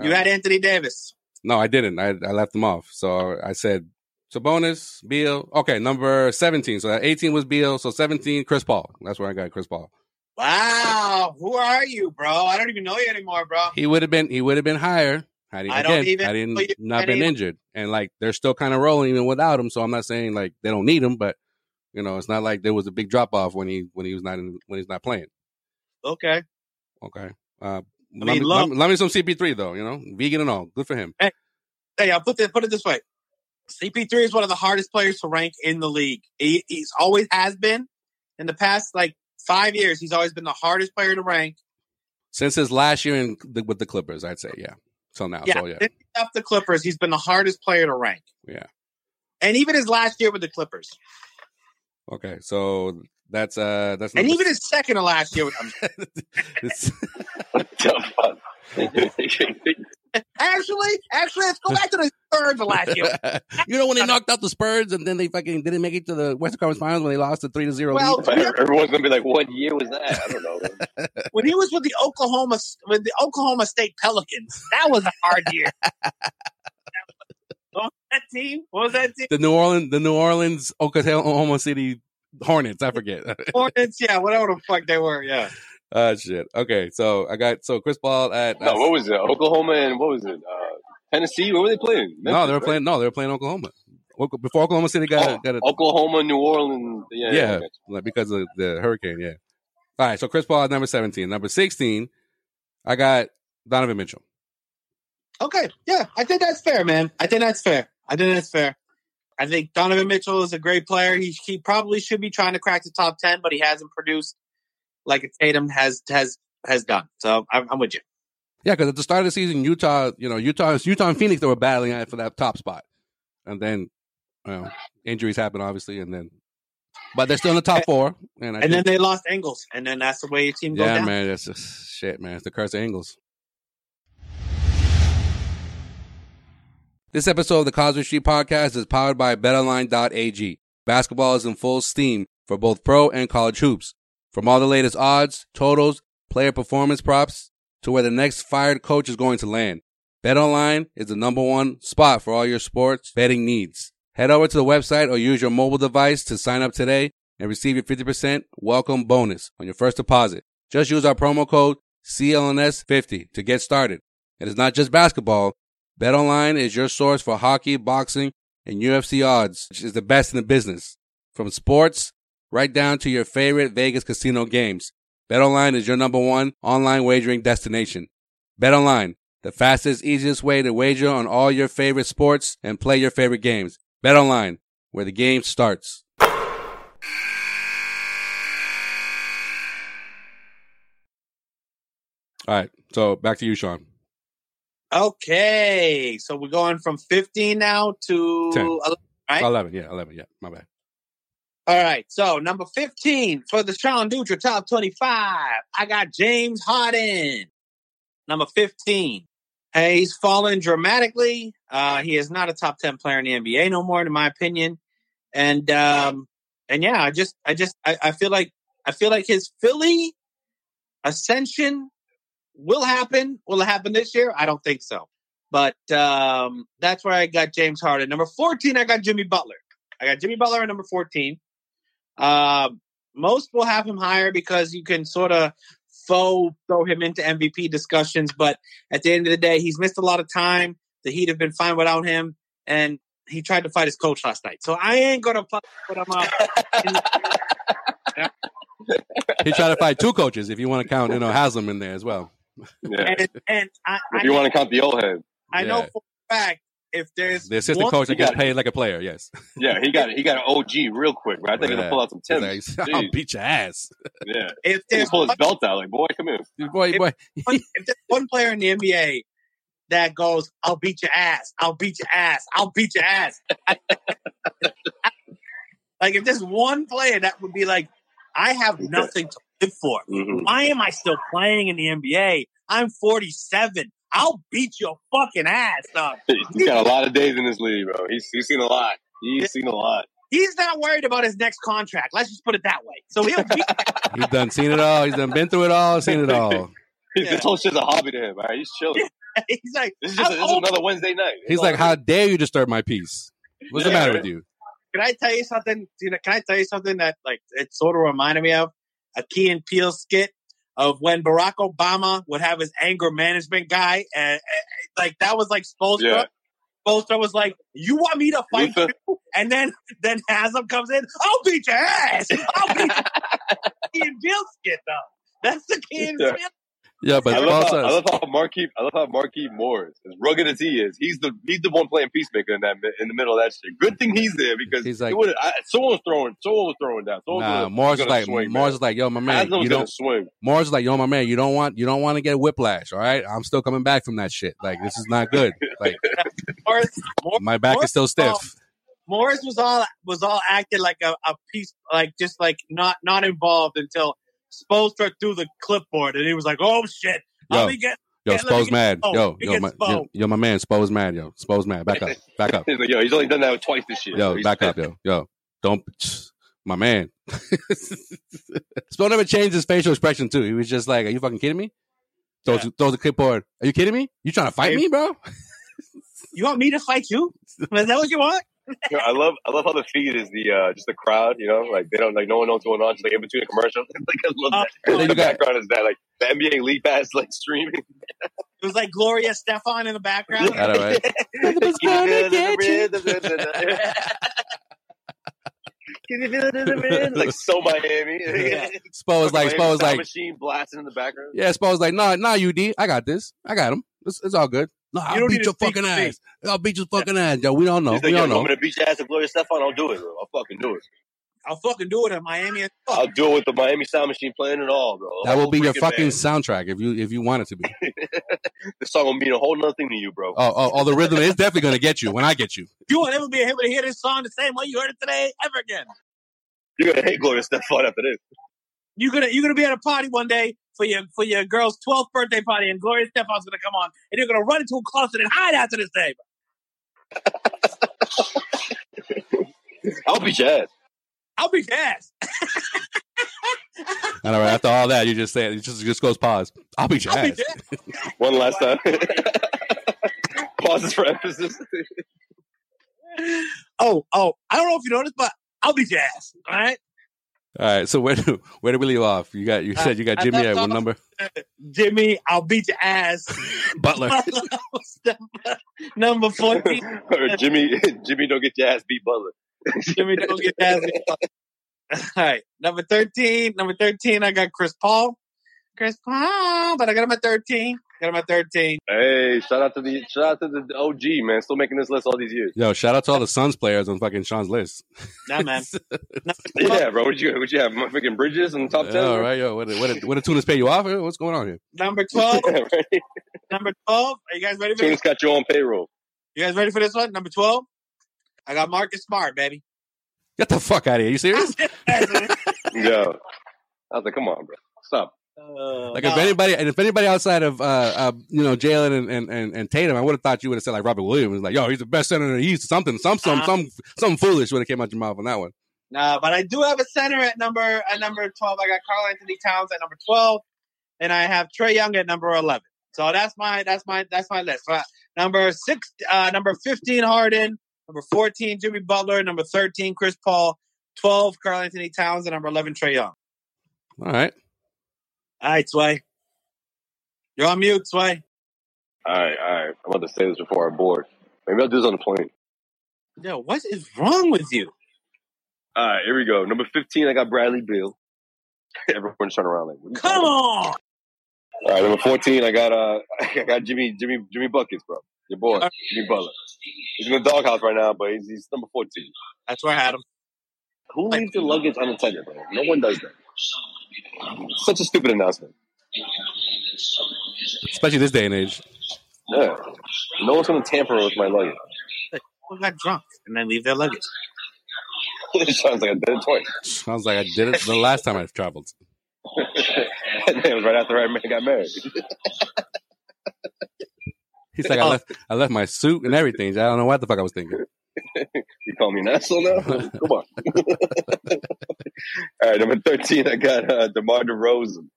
You had Anthony Davis. No, I didn't. I I left him off. So I said Sabonis, Beal. Okay, number seventeen. So eighteen was Beal. So seventeen, Chris Paul. That's where I got Chris Paul. Wow, who are you, bro? I don't even know you anymore, bro. He would have been. He would have been higher had he I don't again, even had he not been injured. And like they're still kind of rolling even without him. So I'm not saying like they don't need him, but you know it's not like there was a big drop off when he when he was not in, when he's not playing. Okay. Okay. Uh, mean, let, me, love- let, me, some CP3 though. You know, vegan and all. Good for him. Hey, I'll put it put it this way. CP3 is one of the hardest players to rank in the league. He, he's always has been. In the past like five years, he's always been the hardest player to rank. Since his last year in the, with the Clippers, I'd say yeah. Till now, Yeah, so yeah, since he the Clippers, he's been the hardest player to rank. yeah. And even his last year with the Clippers. Okay, so that's uh that's And even his second to last year with I'm- It's- What the fuck? Actually, actually, let's go back to the Spurs to last year. you know when they knocked out the Spurs and then they fucking didn't make it to the Western Conference Finals when they lost the three to zero Well. Everyone's gonna be like, "What year was that?" I don't know. When he was with the Oklahoma with the Oklahoma State Pelicans, that was a hard year. what was that team? What was that team? The New Orleans, the New Orleans, Oklahoma City Hornets. I forget. Hornets, yeah, whatever the fuck they were, yeah. Ah shit. Okay, so I got so Chris Paul at No, what was it? Oklahoma and what was it? Uh, Tennessee. What were they playing? no, they were Memphis, playing. No, they were playing Oklahoma. Before Oklahoma City got right? a, got a Oh, Oklahoma, New Orleans. Yeah, yeah, okay. like because of the hurricane. Yeah. All right, so Chris Paul at number seventeen. Number sixteen, I got Donovan Mitchell. Okay, yeah, I think that's fair, man. I think that's fair. I think that's fair. I think Donovan Mitchell is a great player. He he probably should be trying to crack the top ten, but he hasn't produced like Tatum has has has done. So I'm, I'm with you. Yeah, because at the start of the season, Utah, you know, Utah, Utah and Phoenix, they were battling at for that top spot, and then you know, injuries happen, obviously, and then, but they're still in the top four. And, I And then they lost Ingles, and then that's the way your team goes yeah, down. man, that's just shit, man. It's the curse of Ingles. This episode of the Causeway Street Podcast is powered by BetOnline.ag. Basketball is in full steam for both pro and college hoops. From all the latest odds, totals, player performance props, to where the next fired coach is going to land. BetOnline is the number one spot for all your sports betting needs. Head over to the website or use your mobile device to sign up today and receive your 50% welcome bonus on your first deposit. Just use our promo code CLNS50 to get started. And It is not just basketball. BetOnline is your source for hockey, boxing, and UFC odds, which is the best in the business. From sports right down to your favorite Vegas casino games. BetOnline is your number one online wagering destination. BetOnline, the fastest, easiest way to wager on all your favorite sports and play your favorite games. BetOnline, where the game starts. All right, so back to you, Sean. Okay, so we're going from 15 now to 10. 11, right? 11, yeah, 11, yeah, my bad. All right, so number 15 for the Sean Dutra top 25, I got James Harden. Number 15. Hey, he's fallen dramatically. Uh, he is not a top 10 player in the NBA no more, in my opinion. And, um, and yeah, I just, I just, I, I feel like, I feel like his Philly ascension will happen. Will it happen this year? I don't think so. But, um, that's where I got James Harden. Number 14, I got Jimmy Butler. I got Jimmy Butler at number 14. Uh, most will have him higher because you can sort of faux throw him into MVP discussions. But at the end of the day, he's missed a lot of time. The Heat have been fine without him. And he tried to fight his coach last night. So I ain't going to put him up. in He tried to fight two coaches if you want to count, you know, Haslem in there as well. Yeah. and and I, I, If you know, want to count the old head, I know for a fact if there's The assistant one- coach that You gets got- paid like a player, yes. yeah, he got it. he got an OG real quick. But I think Yeah. he'll pull out some He's Timbs. like, I'll beat your ass. Yeah, if he there's pull one, his belt out. Like, boy, come here. Boy, boy. one- if there's one player in the NBA that goes, "I'll beat your ass, I'll beat your ass, I'll beat your ass," like if there's one player that would be like, "I have nothing to live for. Mhm. Why am I still playing in the NBA? I'm 47. I'll beat your fucking ass, dog." He's got a lot of days in this league, bro. He's he's seen a lot. He's seen a lot. he's not worried about his next contract. Let's just put it that way. So he'll be He's done seen it all. He's done been through it all, seen it all. Yeah. This whole shit's a hobby to him. All right, he's chilling. he's like, This is just I'm this is another Wednesday night. He's like, How dare you disturb my peace? What's the matter with you? Can I tell you something? You know, can I tell you something that like it sort of reminded me of a Key and Peele skit of when Barack Obama would have his anger management guy, and, and- like that was like Spoelstra. Yeah. Spoelstra was like, "You want me to fight you?" And then then Haslem comes in, "I'll beat your ass." I'll beat your Key and skit though. That's the Key and. Peele. Yeah, but I love, how, I love how Marquis, I love how Marquis Morris, as rugged as he is, he's the he's the one playing peacemaker in that in the middle of that shit. Good thing he's there because He's he like- would've- I, someone was throwing, someone was throwing down. Someone nah, was Morris is gonna like swing, Morris man. is like, yo, my man, Haslem you don't. swing. Morris is like, yo, my man, you don't want you don't want to get whiplash, all right? I'm still coming back from that shit. Like this is not good. Like Morris, Morris, my back is still stiff. Oh, Morris was all was all acting like a, a piece, like just like not not involved until Spoelstra threw the clipboard, and he was like, "Oh shit, Yo, I'll be get Yo, Yeah, let me Spo's get mad. Spo. Yo, yo, my, Spo. yo, yo, my man, Spo's mad. Yo, Spo's mad. Back up, back up. He's like, yo, he's only done that twice this year. Yo, He's- back up, yo, yo. Don't, my man. Spo never changed his facial expression too. He was just like, "Are you fucking kidding me?" Throws, Yeah. throws the clipboard. Are you kidding me? You trying to fight Hey. me, bro? You want me to fight you? Is that what you want? Yo, I love, I love how the feed is the uh, just the crowd. You know, like they don't like no one knows what's going on. Just like in between the commercials, like I love that. Oh, And then the you got- background is that like the NBA League Pass like streaming. It was like Gloria Estefan in the background. Got it right. like so Miami. Spo was like, Spo was like, machine blasting in the background. yeah. Spo was like, nah, nah, UD, I got this. I got him. It's, it's all good. No, I'll don't beat your fucking ass. I'll beat your fucking ass. Yo, we don't know. He's We like, yo, don't you want know. me to beat your ass with Gloria Estefan? I'll do it, bro. I'll fucking do it. I'll fucking do it in Miami. fuck. I'll do it with the Miami Sound Machine playing and all, bro. That will be your fucking band. soundtrack if you if you want it to be. This song will mean a whole nother thing to you, bro. Oh, oh, oh the rhythm is definitely gonna get you when I get you. You will never be able to hear this song the same way you heard it today ever again. You're gonna hate Gloria Estefan after this. You're gonna you're gonna be at a party one day for your for your girl's 12th birthday party, and Gloria Estefan's gonna come on, and you're gonna run into a closet and hide after this day. I'll be your ass. I'll be ass. And all right, after all that, you just say it just just goes pause. I'll beat your I'll be ass. dead. One last time. Pauses for emphasis. Oh, oh, I don't know if you noticed, but I'll be your ass. All right. All right, so where do where do we leave off? You got you Uh, said you got Jimmy at what number? Jimmy, I'll beat your ass. Butler. Number 14. or Jimmy, Jimmy, don't get your ass beat, Butler. Jimmy, don't get your ass. Beat. All right. Number 13. Number 13, I got Chris Paul. Chris Paul, but I got him at 13. Got him at 13. Hey, shout out to the shout out to the OG man, still making this list all these years. Yo, shout out to all the Suns players on fucking Sean's list. Nah, man. Yeah, bro. What you what you have? Freaking Bridges in the top ten. Yeah, all right, yo, what did, what did, what did Tunis pay you off? What's going on here? Number 12. right? Number 12. Are you guys ready for Tunis this? got you on payroll. You guys ready for this one? Number 12. I got Marcus Smart, baby. Get the fuck out of here! You serious? Yo, I was like, come on, bro, stop. Uh, Like no. if anybody, and if anybody outside of uh, uh you know Jaylen and, and, and, and Tatum, I would have thought you would have said like Robert Williams, like yo, he's the best center in the East, something, some some Uh-huh. some something foolish would have came out your mouth on that one. No, but I do have a center at number at number twelve. I got Karl-Anthony Towns at number twelve, and I have Trae Young at number eleven. So that's my that's my that's my list. Uh, number six, uh, number fifteen, Harden. Number fourteen, Jimmy Butler. Number thirteen, Chris Paul. Twelve, Karl-Anthony Towns, and number eleven, Trae Young. All right, All right, Sway. You're on mute, Sway. All right, all right. I'm about to say this before I board. Maybe I'll do this on the plane. Yo, what is wrong with you? All right, here we go. Number 15, I got Bradley Beal. Everyone's turning around like, what are you Come on. All right, number 14, I got uh, I got Jimmy, Jimmy, Jimmy Buckets, bro. Your boy, Jimmy Butler. He's in the doghouse right now, but he's, he's number 14. That's where I had him. Who leaves the luggage unattended, bro? No one does that. Such a stupid announcement. especially this day and age. Yeah. No one's going to tamper with my luggage. People got drunk and then leave their luggage. it sounds like I did it twice. Sounds like I did it the last time I traveled. and it was right after I got married. He's like, I oh. left, I left my suit and everything. I don't know what the fuck I was thinking. you call me an asshole now? Come on. All right, number 13, I got uh, DeMar DeRozan.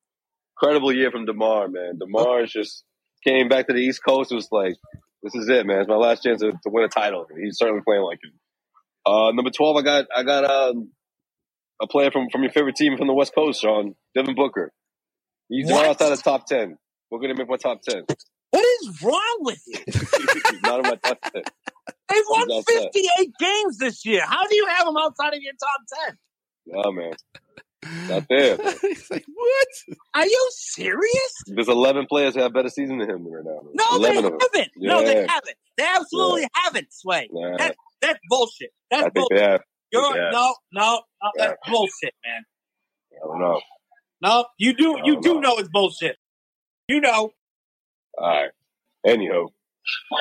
Incredible year from DeMar, man. DeMar just came back to the East Coast. It was like, this is it, man. It's my last chance to, to win a title. He's certainly playing like it. Uh, number 12, I got, I got, um, a player from, from your favorite team from the West Coast, Sean, Devin Booker. He's What? right outside the top 10. We're going to make my top 10. What is wrong with you? Not in my top 10. They've won 58 games this year. How do you have them outside of your top 10? Yeah, man. Not there. He's like, what? Are you serious? There's 11 players who have better season than him right now. No, they 11 of them. haven't. No, they haven't. They absolutely haven't, Sway. Nah, That, that's bullshit. I That's think bullshit. they have. You're, yeah. No, no, no, that's bullshit, man. I don't know. No, you do, you do no. know it's bullshit. You know. All right. Anyhow,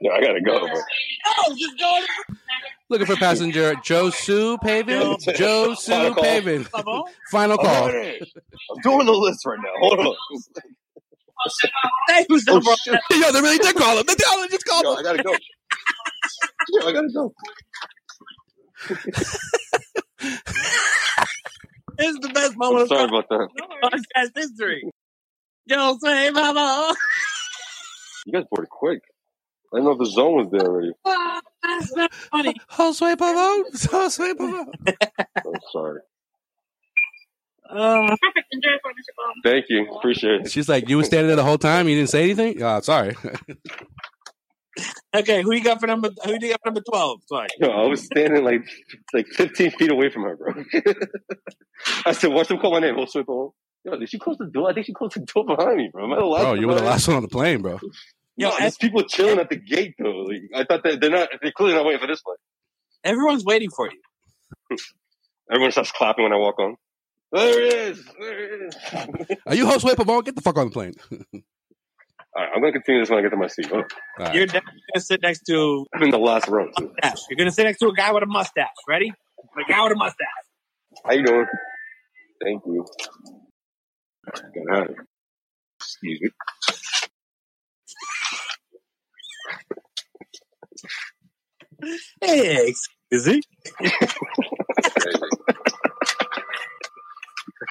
yeah, I gotta go. But No, just go Looking for passenger Josue Pavon. Joe- Joe Sue Final call. Pavin. Final call. I'm doing the list right now. Hold on. Hey, who's Oh, number? shit. Yo, they really did call him. They called him. Just called Yo, him. I gotta go. Yo, I gotta go. This is the best I'm moment sorry of about that. podcast history. Yo, say, mama. You guys bored quick. I didn't know if the zone was there already. That's not funny. Josue Pavon. Josue Pavon. I'm sorry. Uh, Thank you. Appreciate it. She's like, you were standing there the whole time. You didn't say anything. Oh, sorry. okay, who you got for number? Who do you got for number twelve? Sorry. Yo, I was standing like like 15 feet away from her, bro. I said, watch them call my name. We'll sweep home. Yo, did she close the door? I think she closed the door behind me, bro. Am I the last Bro, you were the last one on the plane, bro. Yo, No, there's people chilling at the gate though. Like, I thought that they're not. They're clearly not waiting for this one. Everyone's waiting for you. Everyone starts clapping when I walk on. There it is. There it is. Are you Josue Pavon? Get the fuck on the plane. All right, I'm gonna continue this when I get to my seat. Oh, All right. You're definitely gonna sit next to I'm in the last row. Too. mustache. You're gonna sit next to a guy with a mustache. Ready? A guy with a mustache. How you doing? Thank you. Excuse me. Hey, excuse me.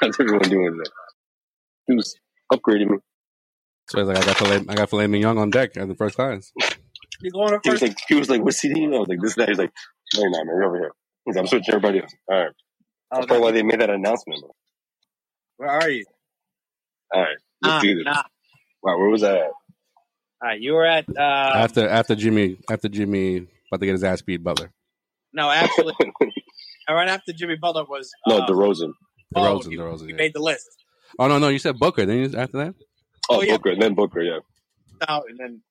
How's everyone doing today? He was upgrading me. So he's like, I got filet, I got filet mignon on deck at the first class. You going to He was like, he was like, "What's CD?" I was like, "This, that." He's like, "No, you're not, man. You're over here." He's like, "I'm switching everybody else." All right. That's probably why they made that announcement. Bro. where are you? All right. Let's Nah, do this. nah. Wow, where was I at? All right, you were at uh, after after Jimmy after Jimmy about to get his ass beat, Butler. no, actually, right after Jimmy Butler was no, uh, DeRozan. oh, DeRozan, he- DeRozan. he yeah. made the list. Oh no, no, you said Booker. Then you after that. Oh, Oh, yeah. Booker, and then Booker, yeah. No, and then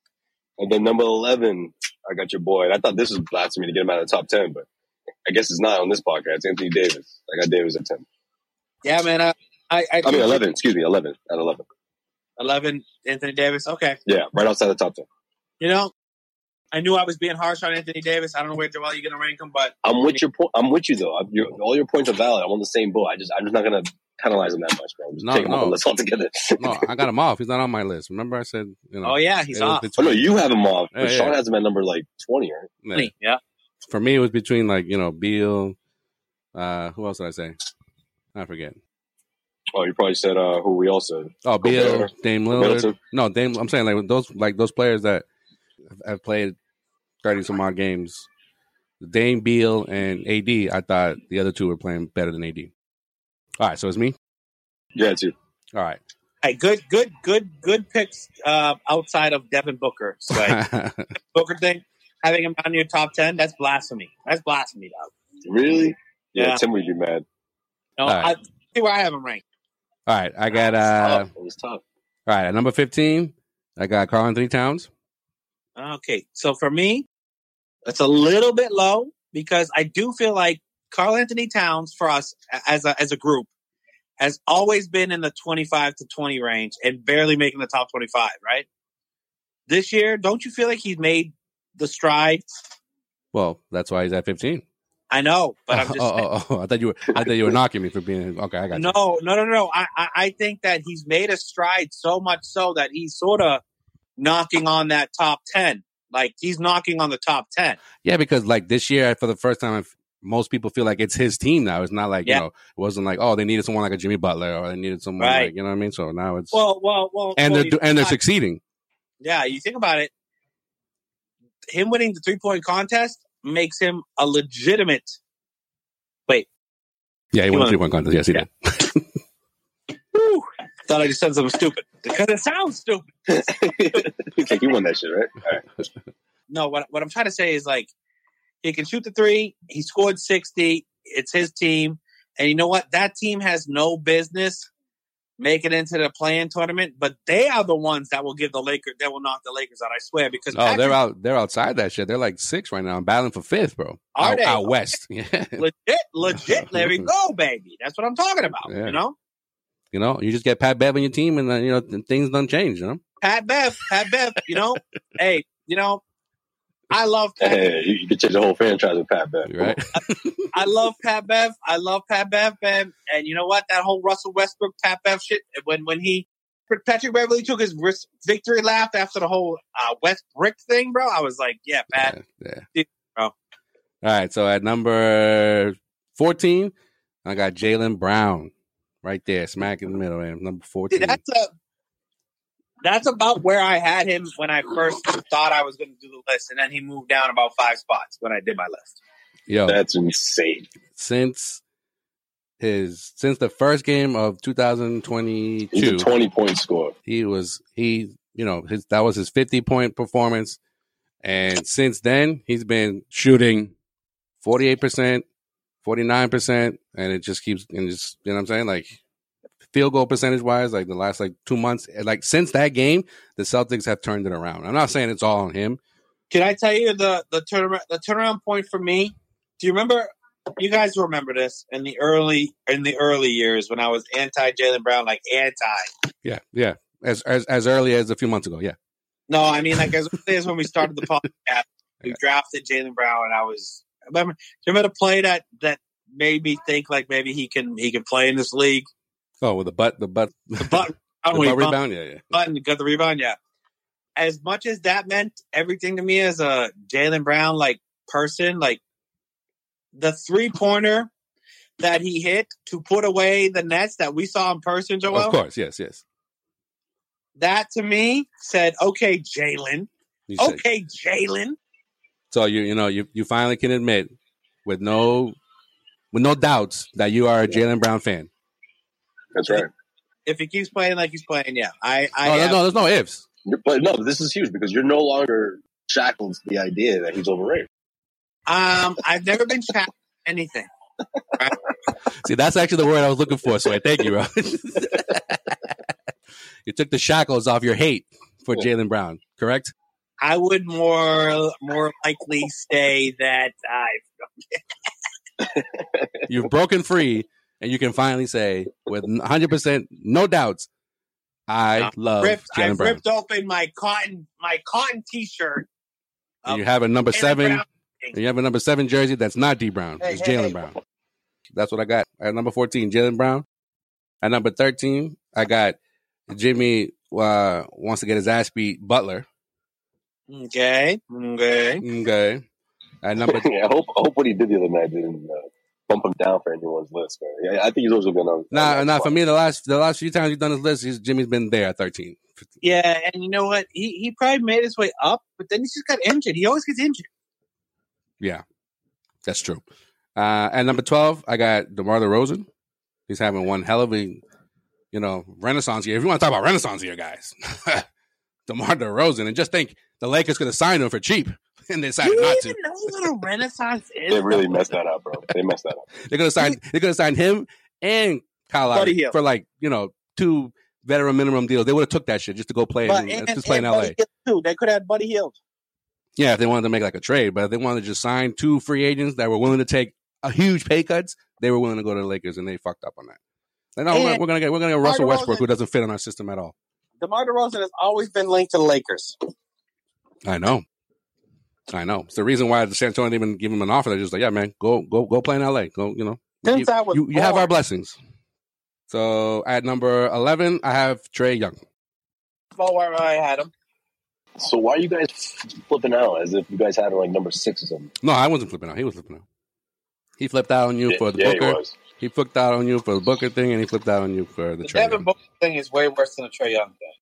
And then number 11, I got your boy. And I thought this was blasphemy to get him out of the top 10, but I guess it's not on this podcast. Anthony Davis. I got Davis at 10. yeah, man. I I, I, I mean, 11, excuse me, 11 at 11. Eleven. Anthony Davis. Okay. Yeah, right outside the top 10. You know, I knew I was being harsh on Anthony Davis. I don't know where Joel you're gonna rank him, but I'm with your point. I'm with you though. I'm, your, all your points are valid. I'm on the same boat. I just, I'm just not going to penalize him that much, bro. I'm just No, take him off no. the list altogether. No, I got him off. He's not on my list. Remember, I said, you know. oh yeah, he's it was off. oh, no, you have him off. But Yeah, Sean yeah. has him at number like 20, right? yeah. Yeah. For me, it was between like you know Beal. Uh, who else did I say? I forget. Oh, you probably said uh, who we all said. Oh, Beal, Dame Lillard. Middleton. No, Dame. I'm saying like those like those players that have played thirty some odd games. Dame, Beal, and AD. I thought the other two were playing better than AD. All right, so it's me. Yeah, too. All right. Hey, good, good, good, good picks uh, outside of Devin Booker. So like, Booker thing, having him on your top ten, that's blasphemy. That's blasphemy, dog. Really? Yeah, Yeah. Tim would be mad. No, All right. I see where I have him ranked. All right, I got It was uh. tough. It was tough. All right, at number fifteen, I got Karl-Anthony Towns. Okay, so for me, it's a little bit low because I do feel like Karl-Anthony Towns for us as a as a group has always been in the twenty five to twenty range and barely making the top twenty five. Right? This year, don't you feel like he's made the stride? Well, that's why he's at fifteen. I know, but I'm oh, just oh, oh, oh, I thought you were. I thought you were knocking me for being okay. I got you. No, no, no, no. I, I, I think that he's made a stride so much so that he's sort of knocking on that top ten. Like he's knocking on the top ten. Yeah, because like this year, for the first time, most people feel like it's his team now. It's not like Yeah. you know, it wasn't like oh they needed someone like a Jimmy Butler or they needed someone Right. like you know what I mean. So now it's Well, well, well, and well, they're and they're succeeding. Yeah, you think about it. Him winning the three point contest makes him a legitimate. Wait, Yeah, he won wanna- three point contest. Yes, he did. whew, thought I just said something stupid because it sounds stupid. He's like, you won that shit, right? All right. No, what what I'm trying to say is like he can shoot the three. He scored sixty. It's his team, and you know what? That team has no business making it into the playing tournament, but they are the ones that will give the Lakers. That will knock the Lakers out. I swear, because Oh, Patrick- they're out. They're outside that shit. They're like six right now. I'm battling for fifth, bro. Are out, they? out west? Yeah. legit, legit. There we go, baby. That's what I'm talking about. Yeah. You know, You know, you just get Pat Bev on your team, and then you know things don't change. You know, Pat Bev, Pat Bev. You know, hey, you know, I love Pat. Hey, you, you could change the whole franchise with Pat Bev. Right? I love Pat Bev. I love Pat Bev, man. And you know what? That whole Russell Westbrook Pat Bev shit. When when he Patrick Beverley took his ris- victory lap after the whole uh, West Brick thing, bro. I was like, yeah, Pat. yeah. Yeah, bro. All right. So at number fourteen, I got Jaylen Brown right there, smack in the middle, man. Number See, fourteen. that's a that's about where I had him when I first thought I was going to do the list, and then he moved down about five spots when I did my list. Yo, That's insane. since his since the first game of He's a 20 point score. he was he you know his that was his 50 point performance and since then he's been shooting 48% 49% and it just keeps and just you know what i'm saying like field goal percentage wise like the last like two months like since that game the celtics have turned it around i'm not saying it's all on him Can I tell you the the turnaround the turnaround point for me? Do you remember? You guys remember this in the early in the early years when I was anti Jaylen Brown, like anti. yeah yeah as, as as early as a few months ago yeah No, I mean like as early as when we started the podcast, we drafted Jaylen Brown, and I was remember. Do you remember the play that that made me think like maybe he can he can play in this league? oh with the butt the butt The butt, the I don't know, butt he bumped rebound yeah yeah button, got the rebound. Yeah. As much as that meant everything to me as a Jaylen Brown like person, like the three pointer that he hit to put away the nets that we saw in person, Joel. of course yes yes That to me said, "Okay, Jaylen. Okay, Jaylen. So you you know you you finally can admit with no with no doubts that you are a Jaylen Brown fan. That's right. If he keeps playing like he's playing, yeah, I, I Oh, have- no, there's no ifs. But no, this is huge because you're no longer shackled to the idea that he's overrated. um, I've never been chat anything. See, that's actually the word I was looking for. So I thank you, bro. you took the shackles off your hate for Jaylen Brown, correct? I would more more likely say that I've You've broken free, and you can finally say with 100 percent no doubts, I love ripped. I Jaylen Brown. ripped open my cotton my cotton T-shirt. And you have a number Jaylen seven. Brown. And you have a number seven jersey that's not D Brown. Hey, it's hey, Jaylen hey. Brown. That's what I got. At number 14, Jaylen Brown. At number 13, I got Jimmy uh, wants to get his ass beat, Butler. Okay, okay. Okay. At number yeah, I hope, I hope what he did the other night didn't uh, bump him down for anyone's list, man. Yeah, I think he's also going to. Nah, nah, for me, the last the last few times he's done his list, he's, Jimmy's been there at 13. Yeah, and you know what? He he probably made his way up, but then he just got injured. He always gets injured. Yeah, that's true. Uh, at number 12, I got DeMar DeRozan. He's having one hell of a, you know, renaissance year. If you want to talk about renaissance year, guys, DeMar DeRozan. And just think, the Lakers could have signed him for cheap, and they decided you not even to. know what a renaissance is? They really messed that up, bro. They messed that up. They could have signed. They could have signed him and Kyle Buddy Lowry for like you know two veteran minimum deals. They would have took that shit just to go play, But, in, and, just play in LA. Too. They could have Buddy Hield. Yeah, if they wanted to make like a trade, but if they wanted to just sign two free agents that were willing to take a huge pay cuts, they were willing to go to the Lakers, and they fucked up on that. Like, no, oh, we're, And we're gonna get we're gonna get Russell DeMar Westbrook, who doesn't fit on our system at all. DeMar DeRozan has always been linked to the Lakers. I know, I know. It's the reason why the San Antonio didn't even give him an offer. They're just like, yeah, man, go go go play in LA. Go, you know, Since you, I was you, you have our blessings. So at number eleven, I have Trae Young. That's where I had him. So why are you guys flipping out as if you guys had like number six or something? No, I wasn't flipping out. He was flipping out. He flipped out on you Yeah, for the yeah, he Booker. Was. He, flipped out on you for the Booker thing, and he flipped out on you for the The trade. Devin Booker thing is way worse than the Trae Young thing.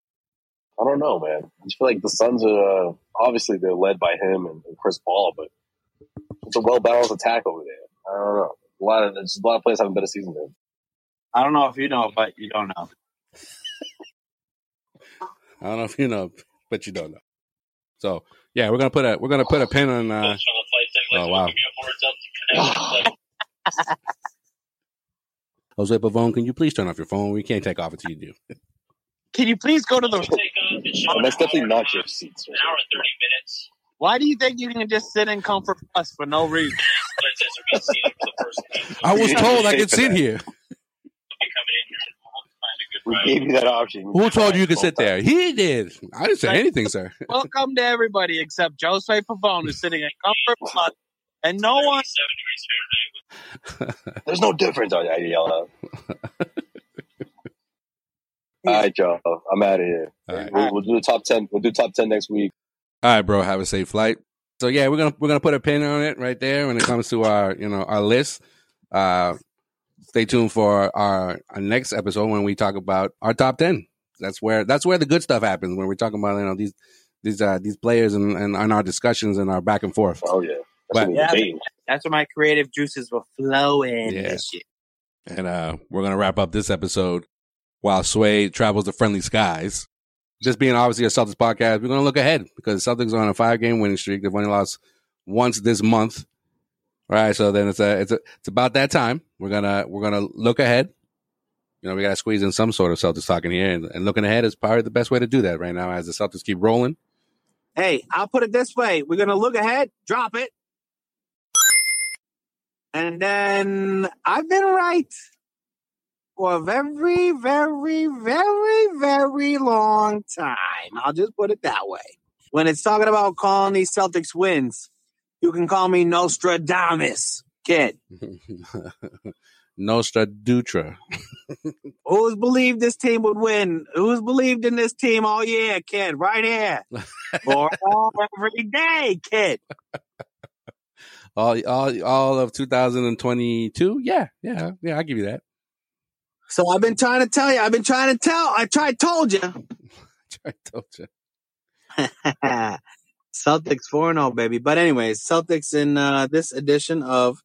I don't know, man. I just feel like the Suns are uh, obviously they're led by him and, and Chris Paul, but it's a well balanced attack over there. I don't know. A lot of there's a lot of players having better season than. I don't know if you know, but you don't know. I don't know if you know, but you don't know. So yeah, we're gonna put a we're gonna put a pin on. Uh, oh wow, Jose Pavone, can you please turn off your phone? We can't take off until you do. Can you please go to the? And that's definitely not your seats. An hour and 30 minutes. Why do you think you can just sit in comfort plus for no reason? But it says we're going to see them for the first time. I was told I could sit that. here. We'll be coming in here and we'll find a good We ride. gave you that option. Who told you you could sit there? He did. I didn't say anything, sir. Welcome to everybody except Jose Pavone, who's sitting in comfort plus, and no one. 37 degrees Fahrenheit. There's no difference. I I yell out. All right, Joe. I'm out of here. All right. We'll, we'll do the top ten. We'll do top ten next week. All right, bro. Have a safe flight. So yeah, we're gonna we're gonna put a pin on it right there when it comes to our you know our list. Uh, stay tuned for our, our next episode when we talk about our top ten. That's where that's where the good stuff happens when we're talking about you know these these uh, these players and, and, and our discussions and our back and forth. Oh yeah. But- That's what Yeah. we're. That's where my creative juices will flow in. Yeah. This shit. And uh, we're gonna wrap up this episode while Sway travels to friendly skies. Just being obviously a Celtics podcast, we're gonna look ahead because the Celtics are on a five game winning streak. They've only lost once this month. All right, so then it's a, it's a, it's about that time. We're gonna we're gonna look ahead. You know, we gotta squeeze in some sort of Celtics talking here, and, and looking ahead is probably the best way to do that right now as the Celtics keep rolling. Hey, I'll put it this way: we're gonna look ahead, drop it, and then I've been right for a very, very, very, very long time. I'll just put it that way. When it's talking about calling these Celtics wins, you can call me Nostradamus, kid. Nostra Dutra. Who's believed this team would win? Who's believed in this team all year, kid? Right here. For all every day, kid. All all all of 2022. Yeah, yeah, yeah. I'll give you that. So I've been trying to tell you. I've been trying to tell. I tried, told you. I told you. Celtics 4 0, baby. But, anyways, Celtics in uh, this edition of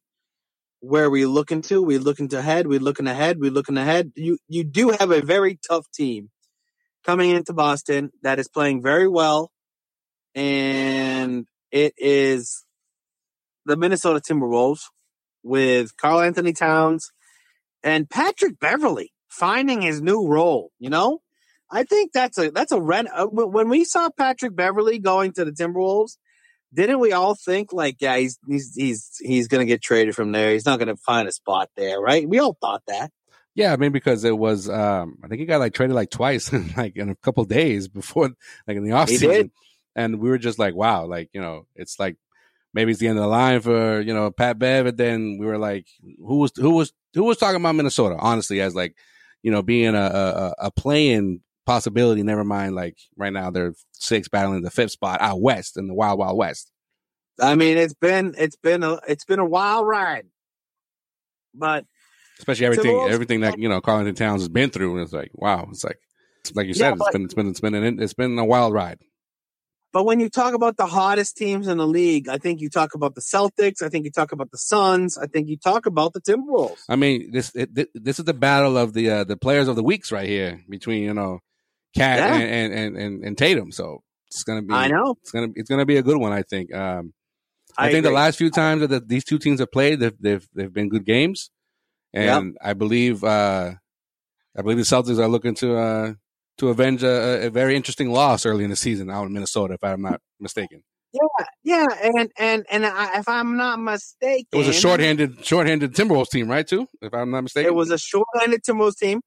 where we looking to. We looking to Head, We looking ahead. We looking ahead. You you do have a very tough team coming into Boston that is playing very well, and it is the Minnesota Timberwolves with Karl-Anthony Towns and Patrick Beverley finding his new role. You know, I think that's a that's a ren. Uh, when we saw Patrick Beverley going to the Timberwolves, didn't we all think like, yeah, he's he's he's he's gonna get traded from there. He's not gonna find a spot there, right? We all thought that. Yeah, I mean because it was um I think he got like traded like twice in like in a couple days before like in the off season. And we were just like, wow, like, you know, it's like maybe it's the end of the line for, you know, Pat Bev, and then we were like, who was who was who was talking about Minnesota, honestly, as like, you know, being a a, a playing possibility, never mind like right now they're six battling the fifth spot out west in the wild wild west. I mean, it's been it's been a it's been a wild ride, but Especially everything Timberwolves- everything that, you know, Carlton Towns has been through. And it's like, wow, it's like like you Yeah, said, it's but- been it's been it's been an, it's been a wild ride. But when you talk about the hottest teams in the league, I think you talk about the Celtics. I think you talk about the Suns. I think you talk about the Timberwolves. I mean, this it, this is the battle of the uh, the players of the weeks right here between you know, Cat Yeah. and, and, and and Tatum. So it's gonna be I know. it's gonna it's gonna be a good one. I think. Um, I, I think the last few times that the, these two teams have played, they've they've, they've been good games, and I believe uh, I believe the Celtics are looking to uh, to avenge a, a very interesting loss early in the season out in Minnesota, if I'm not mistaken. Yeah, yeah, and and and I, if I'm not mistaken, It was a shorthanded shorthanded Timberwolves team, right? Too, if I'm not mistaken. It was a short-handed Timberwolves team.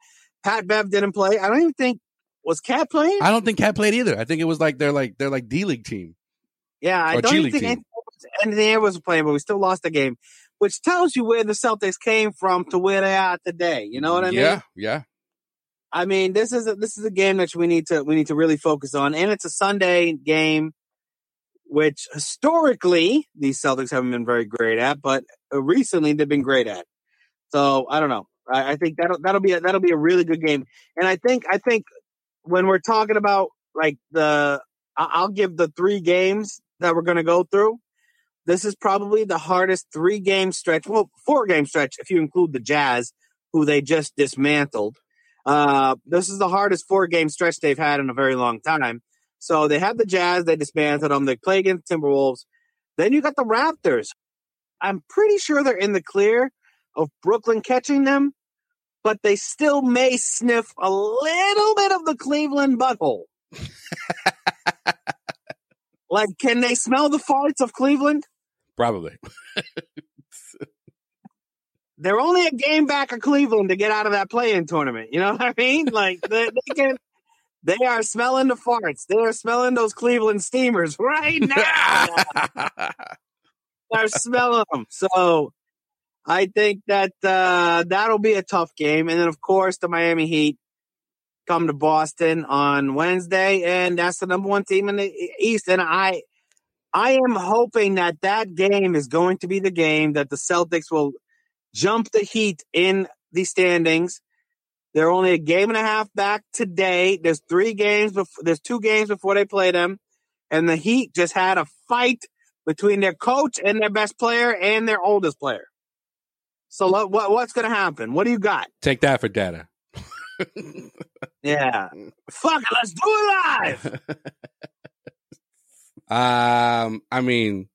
Pat Bev didn't play. I don't even think was Cat playing. I don't think Cat played either. I think it was like they're like they're like D League team. yeah, I don't even think team. anything was- anything was playing, but we still lost the game, which tells you where the Celtics came from to where they are today. You know what I mean? Yeah, yeah. I mean, this is a, this is a game that we need to we need to really focus on, and it's a Sunday game, which historically these Celtics haven't been very great at, but uh, recently they've been great at. So I don't know. I, I think that'll that'll be a, that'll be a really good game, and I think I think when we're talking about like the, I'll give the three games that we're going to go through. This is probably the hardest three game stretch. Well, four game stretch if you include the Jazz, who they just dismantled. Uh, this is the hardest four game stretch they've had in a very long time. So they have the Jazz, they dismantled them. They play against Timberwolves. Then you got the Raptors. I'm pretty sure they're in the clear of Brooklyn catching them, but they still may sniff a little bit of the Cleveland butthole. like, can they smell the farts of Cleveland? Probably. They're only a game back of Cleveland to get out of that play-in tournament. You know what I mean? Like they, they can, they are smelling the farts. They are smelling those Cleveland steamers right now. They're smelling them. So I think that uh, that'll be a tough game. And then, of course, the Miami Heat come to Boston on Wednesday, and that's the number one team in the East. And I, I am hoping that that game is going to be the game that the Celtics will jump the Heat in the standings. They're only a game and a half back today. There's three games before, there's two games before they play them. And the Heat just had a fight between their coach and their best player and their oldest player. So what, what what's going to happen? What do you got? Take that for data. Yeah. Fuck it, let's do it live. Um, I mean,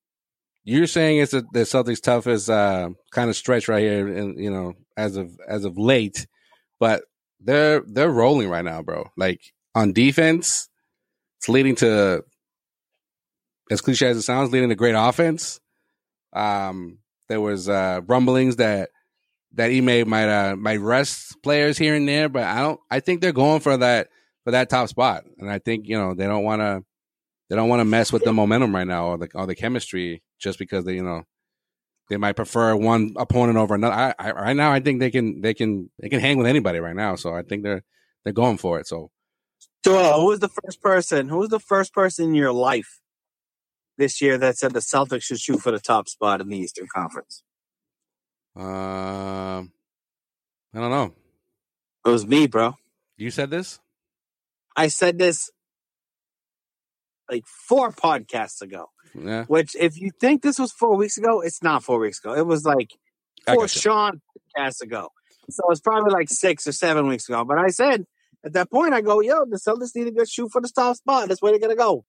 you're saying it's a, the Celtics' toughest uh, kind of stretch right here, and you know, as of as of late, but they're they're rolling right now, bro. Like on defense, it's leading to as cliche as it sounds, leading to great offense. Um, there was uh, rumblings that that he Ime might uh, might rest players here and there, but I don't. I think they're going for that for that top spot, and I think you know they don't want to they don't want to mess with the momentum right now or the or the chemistry just because they you know they might prefer one opponent over another. I, I right now I think they can they can they can hang with anybody right now, so I think they're they're going for it. So So uh, who was the first person? Who was the first person in your life this year that said the Celtics should shoot for the top spot in the Eastern Conference? um, I don't know. It was me, bro. You said this. I said this like four podcasts ago. Yeah, Which, if you think this was four weeks ago, it's not four weeks ago. It was like four. Sean podcasts ago. So it's probably like six or seven weeks ago. But I said at that point, I go, yo, the Celtics need to go shoot for the top spot. That's where they're gonna go.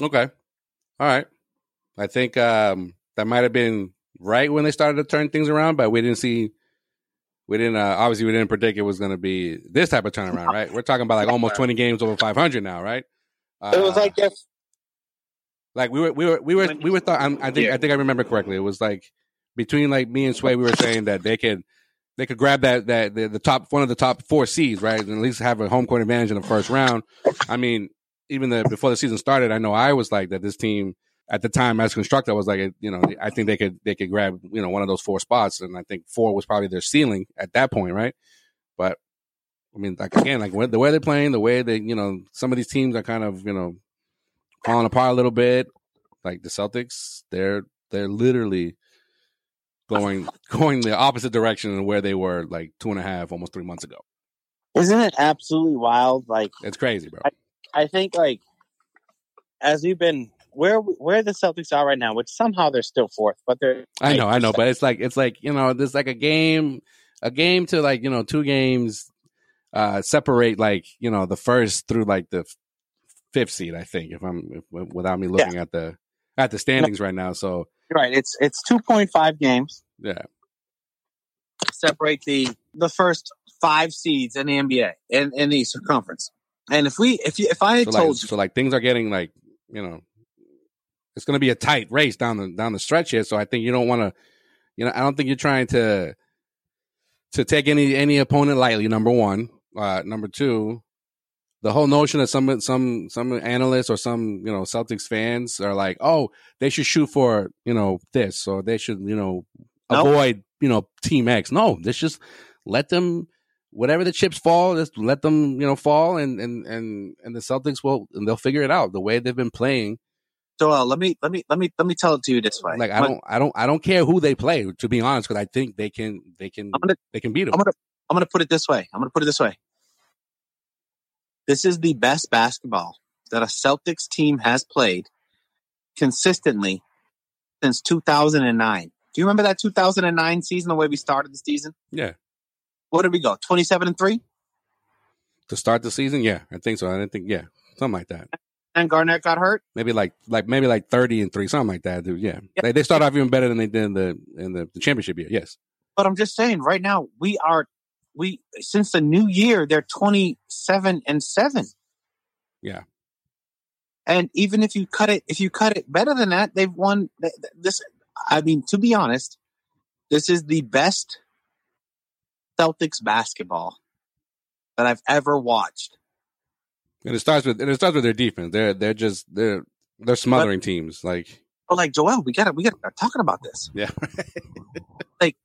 Okay. All right. I think um, that might have been right when they started to turn things around, but we didn't see. We didn't uh, obviously we didn't predict it was going to be this type of turnaround, right? We're talking about like almost twenty games over five hundred now, right? Uh, it was like if like we were we were we were we were thought I'm, I think I think I remember correctly. It was like between like me and Sway, we were saying that they could they could grab that that the, the top one of the top four seeds, right, and at least have a home court advantage in the first round. I mean, even the before the season started, I know I was like that. This team at the time as constructed, I was like, you know, I think they could they could grab you know one of those four spots, and I think four was probably their ceiling at that point, right? But I mean, like again, like the way they're playing, the way they, you know, some of these teams are kind of, you know, falling apart a little bit. Like the Celtics, they're they're literally going going the opposite direction than where they were like two and a half, almost three months ago. isn't it absolutely wild? Like It's crazy, bro. I think like as we've been where where the Celtics are right now, which somehow they're still fourth, but they're I know, I know, but it's like it's like you know, there's like a game, a game to like you know two games uh separate like you know the first through like the fifth seed. I think if I'm if, without me looking at the at the standings right now. So right. It's it's two point five games yeah, separate the the first five seeds in the NBA in, in the Eastern Conference. And if we if you if I had so like, told you so like things are getting like you know it's going to be a tight race down the down the stretch here so i think you don't want to you know i don't think you're trying to to take any any opponent lightly number one uh number two the whole notion that some some some analysts or some you know celtics fans are like oh they should shoot for you know this or they should you know Nope. avoid you know team x no let's just let them whatever the chips fall, just let them, you know, fall, and and and and the Celtics will, and they'll figure it out. The way they've been playing, So uh, let me let me let me let me tell it to you this way. like I don't, I don't, I don't care who they play. To be honest, because I think they can, they can, gonna they can beat them. I'm gonna I'm gonna put it this way. I'm gonna put it this way. This is the best basketball that a Celtics team has played consistently since 2009. Do you remember that 2009 season, the way we started the season? Yeah, What did we go? 27 and 3? to start the season, yeah, I think so. I didn't think, yeah, something like that. And Garnett got hurt? Maybe like, like maybe like thirty and three, something like that. Dude, yeah, they they start off even better than they did in the in the, the championship year. Yes, But I'm just saying, right now, we are, we, since the new year, they're 27 and 7. yeah, And even if you cut it, if you cut it better than that, they've won th- th- this. I mean, to be honest, this is the best Celtics basketball that I've ever watched. and it starts with and it starts with their defense. They're they're just they're they're smothering teams. Like, But like Joel, we gotta we gotta start talking about this. yeah, Like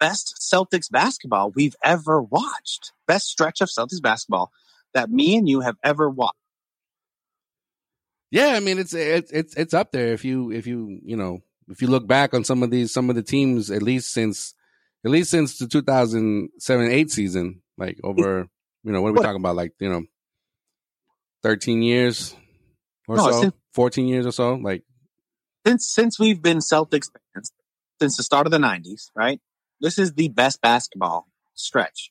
best Celtics basketball we've ever watched. Best stretch of Celtics basketball that me and you have ever watched. Yeah, I mean it's it's it's it's up there if you if you you know if you look back on some of these some of the teams at least since at least since the 2007 8 season like over you know what are we What? talking about like you know 13 years or No, so since- 14 years or so like Since since we've been Celtics fans since the start of the '90s, right? This is the best basketball stretch.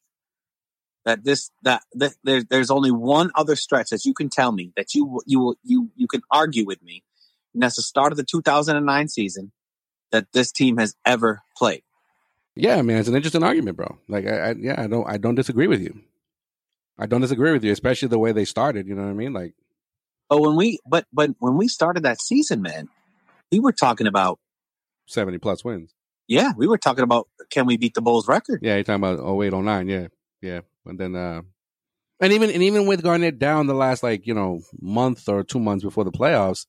That this that, that there, there's only one other stretch that you can tell me that you you will you you can argue with me, and that's the start of the 2009 season that this team has ever played. yeah I mean it's an interesting argument bro like I, I yeah I don't I don't disagree with you I don't disagree with you especially the way they started you know what I mean like But when we but but when we started that season, man, we were talking about 70 plus wins yeah, we were talking about can we beat the Bulls record? Yeah, you're talking about 08, 09. Yeah, yeah. And then, uh, and even and even with Garnett down the last like you know month or two months before the playoffs,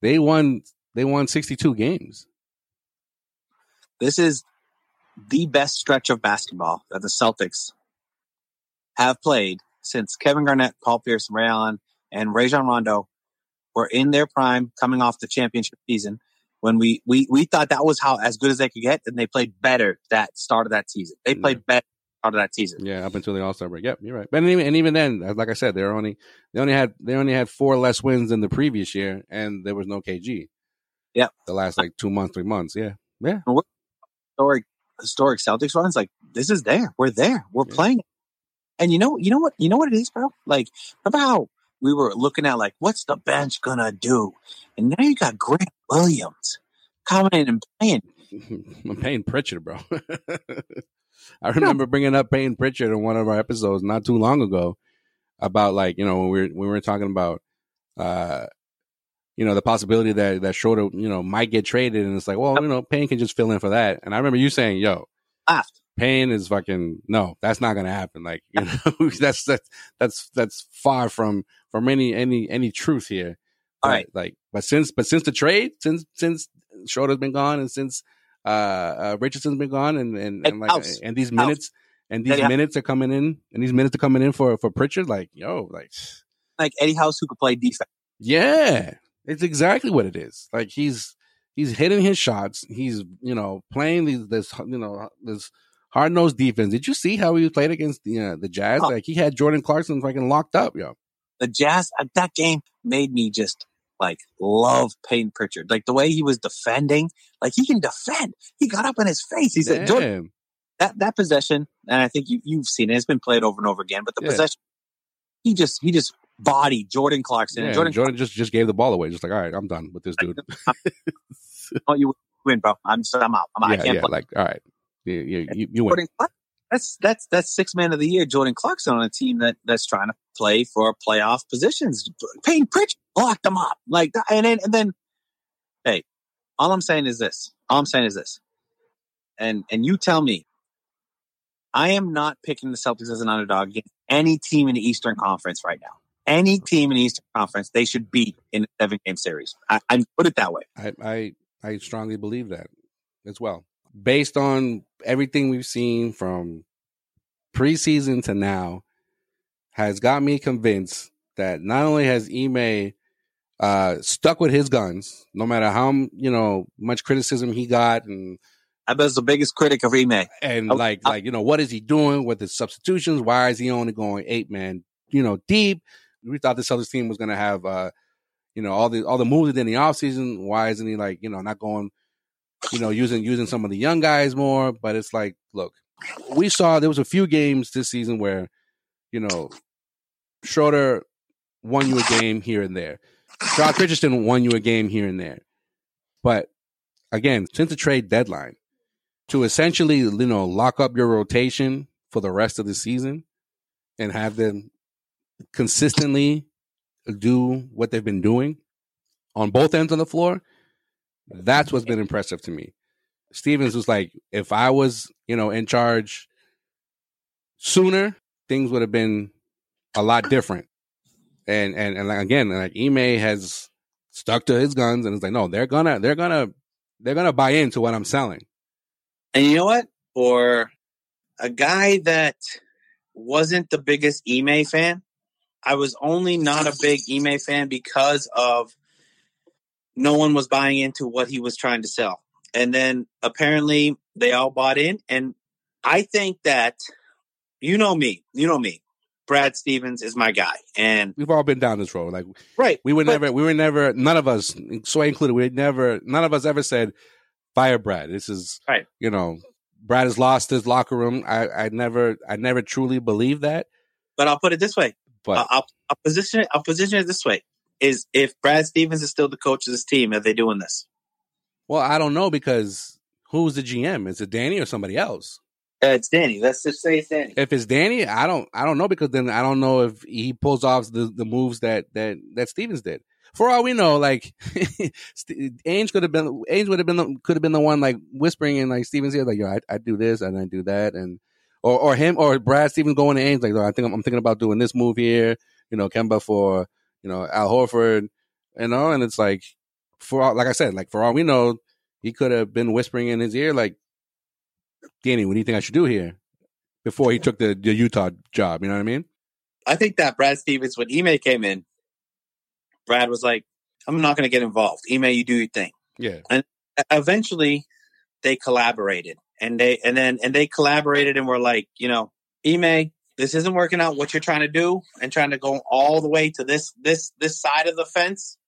they won they won 62 games. This is the best stretch of basketball that the Celtics have played since Kevin Garnett, Paul Pierce, Ray Allen, and Rajon Rondo were in their prime coming off the championship season when we, we, we thought that was how as good as they could get and they played better that start of that season. They played better start of that season. Yeah, up until the All Star break. Yep, you're right. But even and even then, like I said, they only they only had they only had four less wins than the previous year, and there was no KG. Yep. the last like two months, three months. Yeah, yeah. historic historic Celtics runs, like this is there. We're there. We're playing. And you know, you know what, you know what it is, bro? Like, remember how we were looking at like, what's the bench gonna do? And now you got Grant Williams coming in and playing. I'm Payne Pritchard, bro. I remember bringing up Payne Pritchard in one of our episodes not too long ago about like you know when we were when we were talking about uh you know the possibility that that Schroeder you know might get traded and it's like well you know Payne can just fill in for that and I remember you saying yo laughed Payne is fucking no that's not gonna happen like you know that's that's that's that's far from from any any any truth here All But, right. like but since but since the trade since since Schroeder's been gone and since uh, uh Richardson's been gone and and, and like House. and these House. minutes and these Eddie House. minutes are coming in and these minutes are coming in for for Pritchard like yo like Like Eddie House who could play defense. yeah it's exactly what it is like he's he's hitting his shots he's you know playing these this you know this hard nosed defense did you see how he played against the uh, the Jazz Oh. like he had Jordan Clarkson fucking locked up yo The Jazz uh, that game made me just like love Payne Pritchard. Like the way he was defending, like he can defend. He got up in his face. He said, Jordan, that that possession, and I think you you've seen it. It's been played over and over again. But the Yeah. possession, he just he just body Jordan Clarkson. Yeah, Jordan, Jordan, just just gave the ball away just like all right I'm done with this dude oh, you win, bro. I'm just, I'm out. I'm out. I can't yeah play. like all right you you, you, you win that's that's that's six man of the year. Jordan Clarkson on a team that that's trying to play for playoff positions. Payne Pritchard locked them up like that, and then and then, hey, all I'm saying is this. All I'm saying is this, and and you tell me. I am not picking the Celtics as an underdog against any team in the Eastern Conference right now. Any team in the Eastern Conference, they should beat in a seven game series. I, I put it that way. I, I I strongly believe that as well. Based on everything we've seen from preseason to now has got me convinced that not only has Ime uh, stuck with his guns, no matter how you know much criticism he got, and I was the biggest critic of Ime. and like like you know what is he doing with his substitutions? Why is he only going eight man you know deep? We thought this other team was going to have uh, you know all the all the moves in the offseason. Why isn't he like you know not going you know using using some of the young guys more? But it's like look, we saw there was a few games this season where you know Schroeder won you a game here and there. Josh Richardson won you a game here and there. But again, since the trade deadline, to essentially, you know, lock up your rotation for the rest of the season and have them consistently do what they've been doing on both ends of the floor, that's what's been impressive to me. Stevens was like, if I was, you know, in charge sooner, things would have been a lot different. And and and like, again, like Ime has stuck to his guns and it's like, no, they're gonna they're gonna they're gonna buy into what I'm selling. And you know what? For a guy that wasn't the biggest Ime fan, I was only not a big Ime fan because of no one was buying into what he was trying to sell. And then apparently they all bought in. And I think that, you know me, you know me. Brad Stevens is my guy. And We've all been down this road. Like right. we were but- never we were never none of us, Sway included, we never none of us ever said fire Brad. This is Right. you know, Brad has lost his locker room. I, I never I never truly believed that. But I'll put it this way. But I'll, I'll, I'll position it. I'll position it this way: is if Brad Stevens is still the coach of this team, are they doing this? well, I don't know because who's the GM? Is it Danny or somebody else? Uh, it's Danny. Let's just say it's Danny. If it's Danny, I don't I don't know because then I don't know if he pulls off the, the moves that that that Stevens did. For all we know, like Ainge could have been Ainge would have been the, could have been the one like whispering in like Stevens here, like yo I, I do this and I do that and or or him or Brad Stevens going to Ainge like I think I'm, I'm thinking about doing this move here you know Kemba for you know Al Horford you know and it's like for all, like I said like for all we know he could have been whispering in his ear like Danny what do you think I should do here before he took the, the Utah job you know what I mean I think that Brad Stevens, when Ime came in, Brad was like, "I'm not going to get involved. Ime, you do your thing." yeah And Eventually, they collaborated, and they and then and they collaborated and were like, you know, Ime, this isn't working out. What you're trying to do, and trying to go all the way to this this this side of the fence.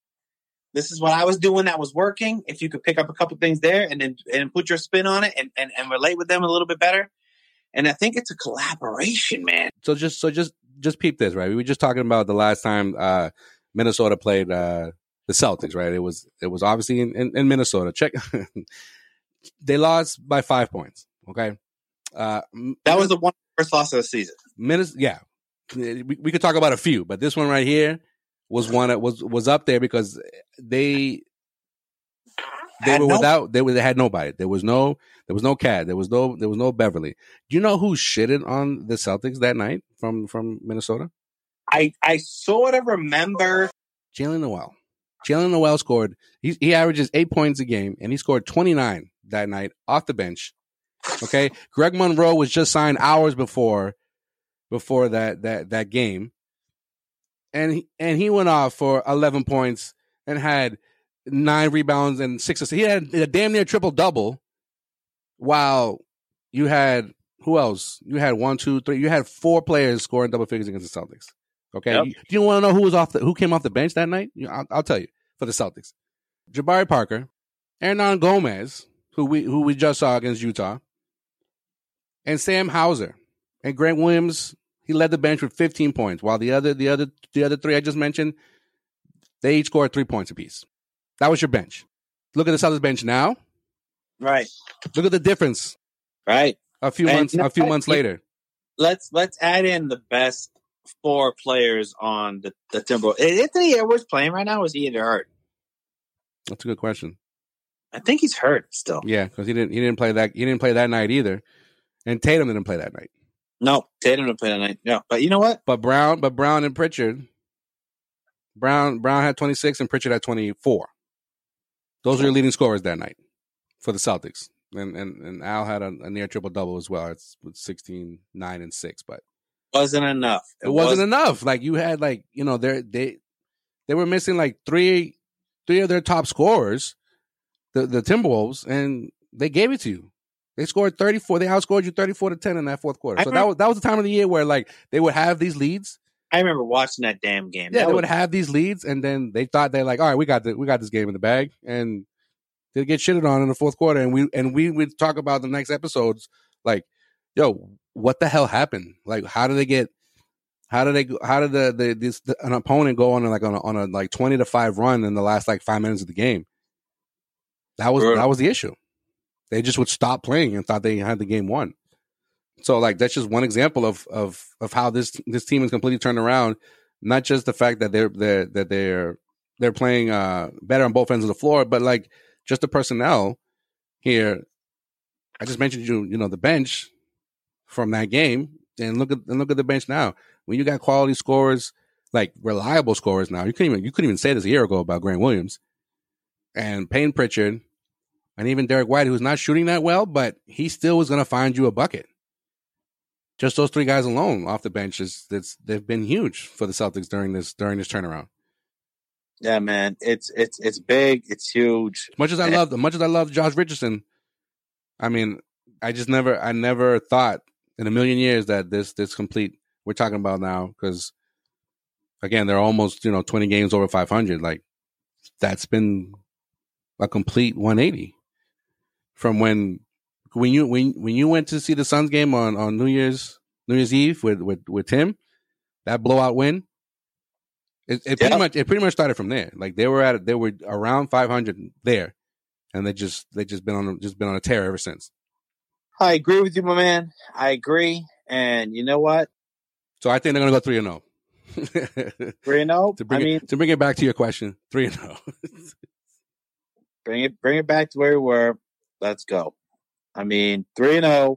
This is what I was doing that was working. If you could pick up a couple things there and then and put your spin on it and, and, and relate with them a little bit better. And I think it's a collaboration, man. so just so just just peep this right we were just talking about the last time uh Minnesota played uh the Celtics right it was it was obviously in, in, in Minnesota check they lost by five points okay uh That was the one first loss of the season. Minnesota yeah we, we could talk about a few but this one right here was one that was was up there because they they Had were no- without they were they had nobody there was no there was no KAT. there was no there was no Beverley do you know who shitted on the Celtics that night from from Minnesota I I sort of remember Jaylen Nowell. Jaylen Nowell scored. He he averages eight points a game, and he scored twenty nine that night off the bench. Okay, Greg Monroe was just signed hours before before that that that game, and he, and he went off for eleven points and had nine rebounds and six assists. He had a damn near triple double. While you had who else? You had one, two, three. You had four players scoring double figures against the Celtics. Okay, Yep. you, do you want to know who was off the who came off the bench that night? I'll, I'll tell you for the Celtics: Jabari Parker, Hernangomez, who we who we just saw against Utah, and Sam Hauser and Grant Williams. He led the bench with 15 points, while the other the other the other three I just mentioned, they each scored three points apiece. That was your bench. Look at the Celtics bench now. right, Look at the difference right. a few And months a few months later. Let's let's add in the best four players on the the Timberwolves. Is Anthony Edwards playing right now? Or is he either hurt? That's a good question. I think he's hurt still. Yeah, because he didn't he didn't play that he didn't play that night either, and Tatum didn't play that night. No, Tatum didn't play that night. No, but you know what? But Brown, but Brown and Pritchard, Brown Brown had 26 and Pritchard had 24. Those are your leading scorers that night for the Celtics. and and, and Al had a, a near triple double as well. It's with 16, 9, and six, but wasn't enough. it, wasn't enough. Like you had like you know they they they were missing like three three of their top scorers, the the Timberwolves, and they gave it to you. They scored thirty four. They outscored you thirty four to ten in that fourth quarter. I So that was that was the time of the year where like they would have these leads. I remember watching that damn game. Yeah, That they was- would have these leads, and then they thought they're like, all right, we got the, we got this game in the bag, and they get shitted on in the fourth quarter, and we and we would talk about the next episodes, like, yo, what the hell happened? Like, how did they get? How did they? go- How did the the this the, an opponent go on a, like on a, on a like twenty to five run in the last like five minutes of the game? That was Brutal. that was the issue. They just would stop playing and thought they had the game won. So like that's just one example of of of how this this team is completely turned around. Not just the fact that they're they're that they're they're playing uh better on both ends of the floor, but like just the personnel here. I just mentioned you you know the bench from that game, and look at and look at the bench now. When you got quality scorers, like reliable scorers now, you couldn't even you couldn't even say this a year ago about Grant Williams and Payne Pritchard, and even Derrick White, who's not shooting that well, but he still was going to find you a bucket. Just those three guys alone off the bench is that's they've been huge for the Celtics during this during this turnaround. Yeah, man. It's it's it's big. It's huge. As much as I love, much as I love Josh Richardson, I mean, I just never, I never thought in a million years that this this complete we're talking about now because again they're almost you know twenty games over five hundred. Like that's been a complete one eighty from when when you when when you went to see the Suns game on on New Year's New Year's Eve with with with Tim that blowout win. It, it pretty Yeah. much it pretty much started from there. Like they were at they were around 500 there, and they just they just been on just been on a tear ever since. I agree with you, my man. I agree. And you know what? So I think they're gonna go three and zero. Three and zero. Oh? to I bring mean, it to bring it back to your question, three and zero. bring it bring it back to where we were. Let's go. I mean, three and zero.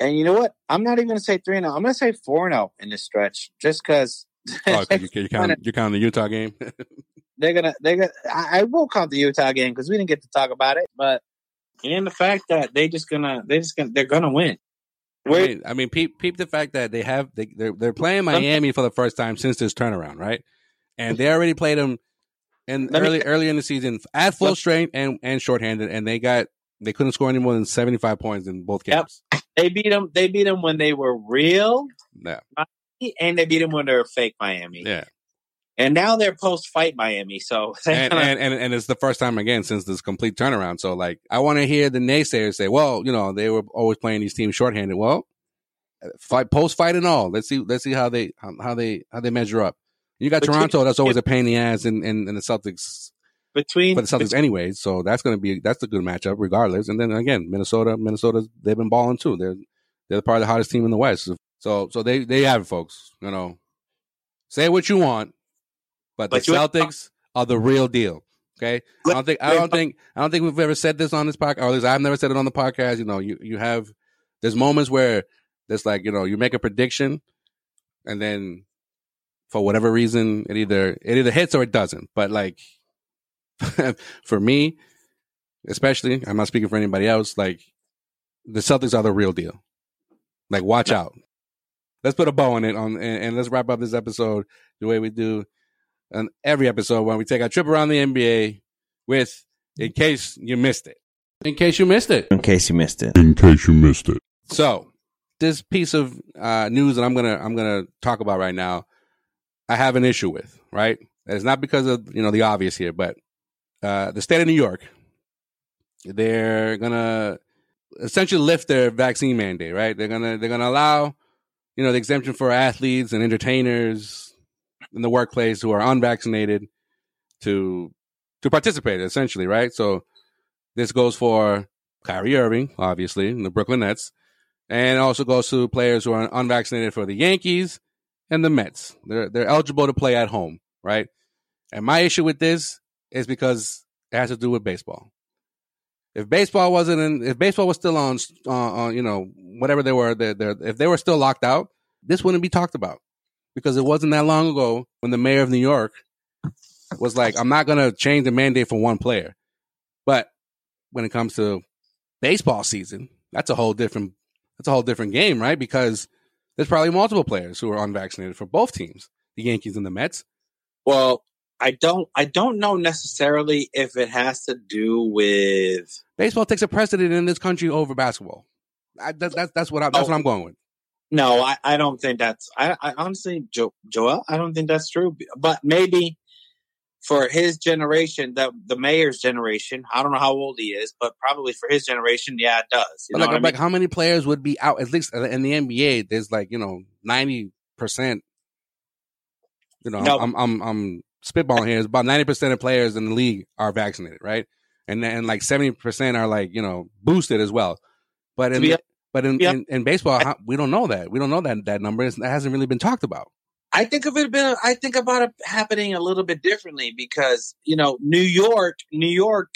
And you know what? I'm not even gonna say three and zero. I'm gonna say four and zero in this stretch, just because. oh, you, you count you count the Utah game. they're gonna they're gonna I, I will count the Utah game because we didn't get to talk about it, but and the fact that they just gonna they just gonna they're gonna win. I mean, I mean, peep, peep the fact that they have they they're, they're playing Miami for the first time since this turnaround, right? And they already played them in Let me- early early in the season at full strength and and shorthanded, and they got they couldn't score any more than seventy five points in both Yep. games. They beat them. They beat them when they were real, Yeah, and they beat them when they were fake Miami. yeah. And now they're post fight Miami. So and, and, and and it's the first time again since this complete turnaround. So like, I want to hear the naysayers say, "Well, you know, they were always playing these teams shorthanded." Well, fight post fight and all. Let's see. Let's see how they how, they how they measure up. You got Between- Toronto. That's always a pain in the ass in, in, in the Celtics between for the Celtics anyways. So that's going to be that's a good matchup regardless. And then again, Minnesota, Minnesota, they've been balling too. They're they're probably the hottest team in the West. So so they they have it, folks. You know, say what you want, but, But the Celtics are the real deal. Okay, I don't think I don't think I don't think we've ever said this on this podcast, or at least I've never said it on the podcast. You know, you you have there's moments where there's like you know you make a prediction, and then for whatever reason it either it either hits or it doesn't. But like for me, especially, I'm not speaking for anybody else. Like the Celtics are the real deal. Like watch out. Let's put a bow on it on and, and let's wrap up this episode the way we do on every episode when we take our trip around the NBA with in case you missed it. In case you missed it. In case you missed it. In case you missed it. So this piece of uh, news that I'm gonna I'm gonna talk about right now, I have an issue with. Right, it's not because of you know the obvious here, but uh, the state of New York, they're gonna essentially lift their vaccine mandate. Right, they're gonna they're gonna allow you know the exemption for athletes and entertainers in the workplace who are unvaccinated to to participate. Essentially, right. So this goes for Kyrie Irving, obviously, and the Brooklyn Nets, and also goes to players who are unvaccinated for the Yankees and the Mets. They're they're eligible to play at home, right? And my issue with this is because it has to do with baseball. If baseball wasn't in, if baseball was still on, uh, on you know, whatever they were, they're, they're, if they were still locked out, this wouldn't be talked about because it wasn't that long ago when the mayor of New York was like, I'm not going to change the mandate for one player. But when it comes to baseball season, that's a whole different that's a whole different game, right? Because there's probably multiple players who are unvaccinated for both teams, the Yankees and the Mets. Well, I don't I don't know necessarily if it has to do with baseball takes a precedent in this country over basketball. I, that, that's that's what I, that's oh, what I'm oh. going with. No, I, I don't think that's I, I honestly jo- Joel, I don't think that's true. But maybe for his generation, the the mayor's generation, I don't know how old he is, but probably for his generation, yeah, it does. Like, like how many players would be out? At least uh, in the NBA, there's like you know ninety percent. You know, no. I'm I'm I'm spitballing here. It's about ninety percent of players in the league are vaccinated, right? And then like seventy percent are like you know boosted as well. But in be, but in, in, in, baseball, I, we don't know that. We don't know that that number. That hasn't really been talked about. I think of it been. I think about it happening a little bit differently because you know New York, New York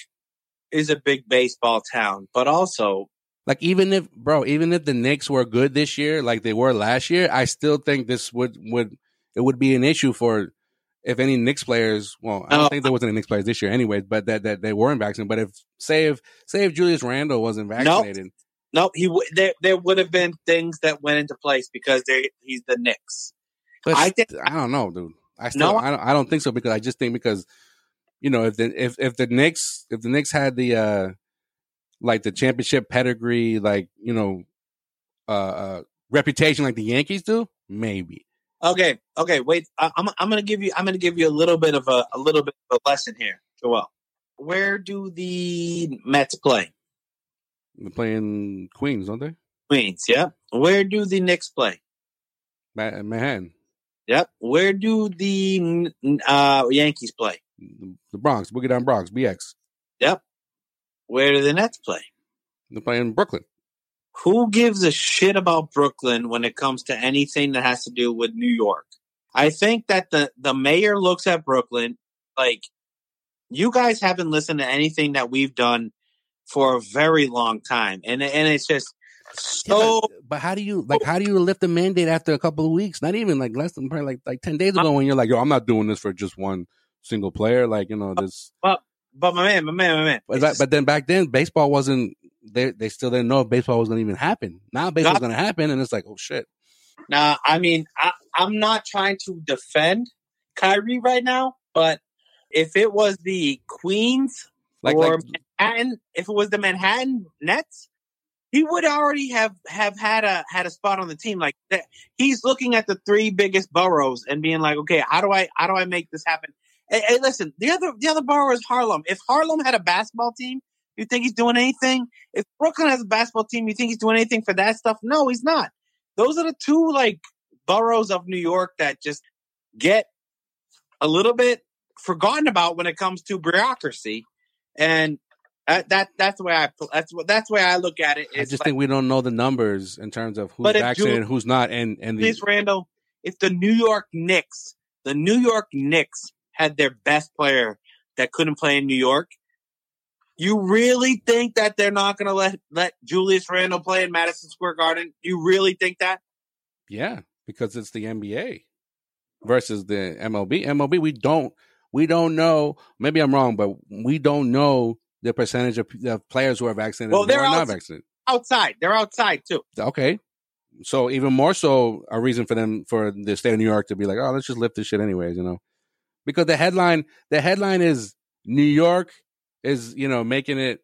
is a big baseball town, but also like even if bro, even if the Knicks were good this year, like they were last year, I still think this would would it would be an issue for if any Knicks players. Well, I don't oh. think there wasn't any Knicks players this year, anyways. But that that they weren't vaccinated. But if say if say if Julius Randle wasn't vaccinated. Nope. Nope, he w- there. There would have been things that went into place because they he's the Knicks. But I think I don't know, dude. I still no, I don't I don't think so because I just think because you know if the if if the Knicks if the Knicks had the uh like the championship pedigree like you know uh, uh reputation like the Yankees do, maybe. Okay, okay, wait. I, am I'm, I'm gonna give you I'm gonna give you a little bit of a a little bit of a lesson here, Joel. Where do the Mets play? They're playing Queens, don't they? Queens, yeah. Where do the Knicks play? Manhattan. Yep. Where do the uh, Yankees play? The Bronx, Boogie Down Bronx, BX. Yep. Where do the Nets play? They're playing Brooklyn. Who gives a shit about Brooklyn when it comes to anything that has to do with New York? I think that the, the mayor looks at Brooklyn like, you guys haven't listened to anything that we've done for a very long time, and and it's just so. Yeah, but, but, how do you like? Oh. How do you lift the mandate after a couple of weeks? Not even like less than probably like like ten days ago uh when you're like, yo, I'm not doing this for just one single player. Like you know uh, this. But but my man, my man, my man. But, but then back then, baseball wasn't. They they still didn't know if baseball was going to even happen. Now baseball's going to happen, and it's like, oh shit. Now, I mean, I, I'm not trying to defend Kyrie right now, but if it was the Queens like, or like, Manhattan, if it was the Manhattan Nets, he would already have have had a had a spot on the team. Like that, he's looking at the three biggest boroughs and being like, okay, how do I how do I make this happen? Hey, hey, listen, the other the other borough is Harlem. If Harlem had a basketball team, you think he's doing anything? If Brooklyn has a basketball team, you think he's doing anything for that stuff? No, he's not. Those are the two like boroughs of New York that just get a little bit forgotten about when it comes to bureaucracy. And that, that that's the way I that's what that's the way I look at it. I just like, think we don't know the numbers in terms of who's vaccinated and who's not. And and the, Randle, if the New York Knicks, the New York Knicks had their best player that couldn't play in New York, you really think that they're not going to let let Julius Randle play in Madison Square Garden? You really think that? Yeah, because it's the NBA versus the MLB. MLB, we don't we don't know. Maybe I'm wrong, but we don't know the percentage of, of players who are vaccinated well, they're not vaccinated. Outside, they're outside too. Okay, so even more so a reason for them for the state of New York to be like, oh, let's just lift this shit anyways, you know, because the headline the headline is New York is you know making it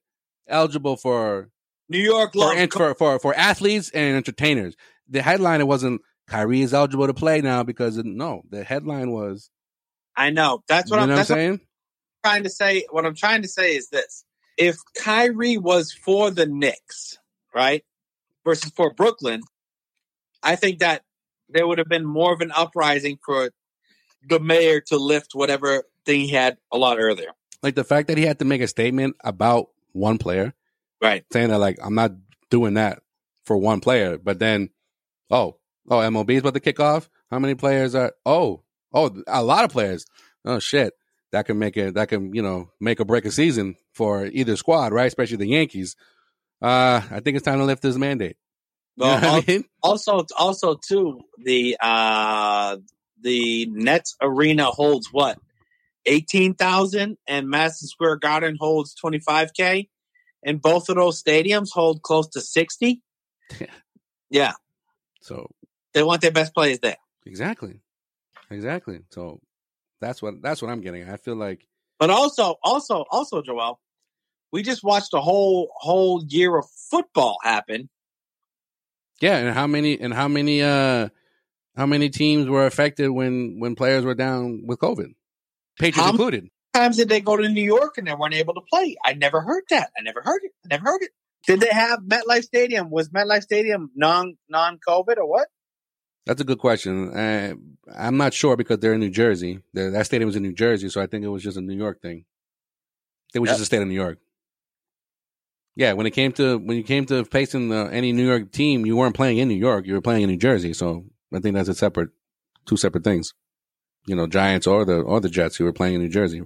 eligible for New York for, for, for for athletes and entertainers. The headline it wasn't Kyrie is eligible to play now because it, no, the headline was. I know that's what I'm, know what I'm saying trying to say, what I'm trying to say is this. If Kyrie was for the Knicks, right, versus for Brooklyn, I think that there would have been more of an uprising for the mayor to lift whatever thing he had a lot earlier. Like the fact that he had to make a statement about one player, right? Saying that like I'm not doing that for one player, but then oh oh MLB is about to kick off. How many players are? Oh oh a lot of players. Oh shit! that can make it that can you know make or break a season for either squad, right? Especially the Yankees. Uh, I think it's time to lift this mandate. Well, you know I mean? also, also too the uh the Nets arena holds what eighteen thousand, and Madison Square Garden holds twenty five k. and both of those stadiums hold close to 60. Yeah. Yeah. So They want their best players there. exactly, exactly. So that's what that's what I'm getting. I feel like But also, also, also, Joel, we just watched a whole whole year of football happen. yeah. And how many and how many uh how many teams were affected when when players were down with COVID, Patriots How- included. Times did they go to New York and they weren't able to play? I never heard that. I never heard it. I never heard it. Did they have MetLife Stadium? Was MetLife Stadium non non COVID or what? That's a good question. Uh, I'm not sure because they're in New Jersey. that stadium was in New Jersey, so I think it was just a New York thing. It was Yep. just a state of New York. Yeah, when it came to when you came to facing the, any New York team, you weren't playing in New York. You were playing in New Jersey. So I think that's a separate, two separate things. You know, Giants or the or the Jets, who were playing in New Jersey.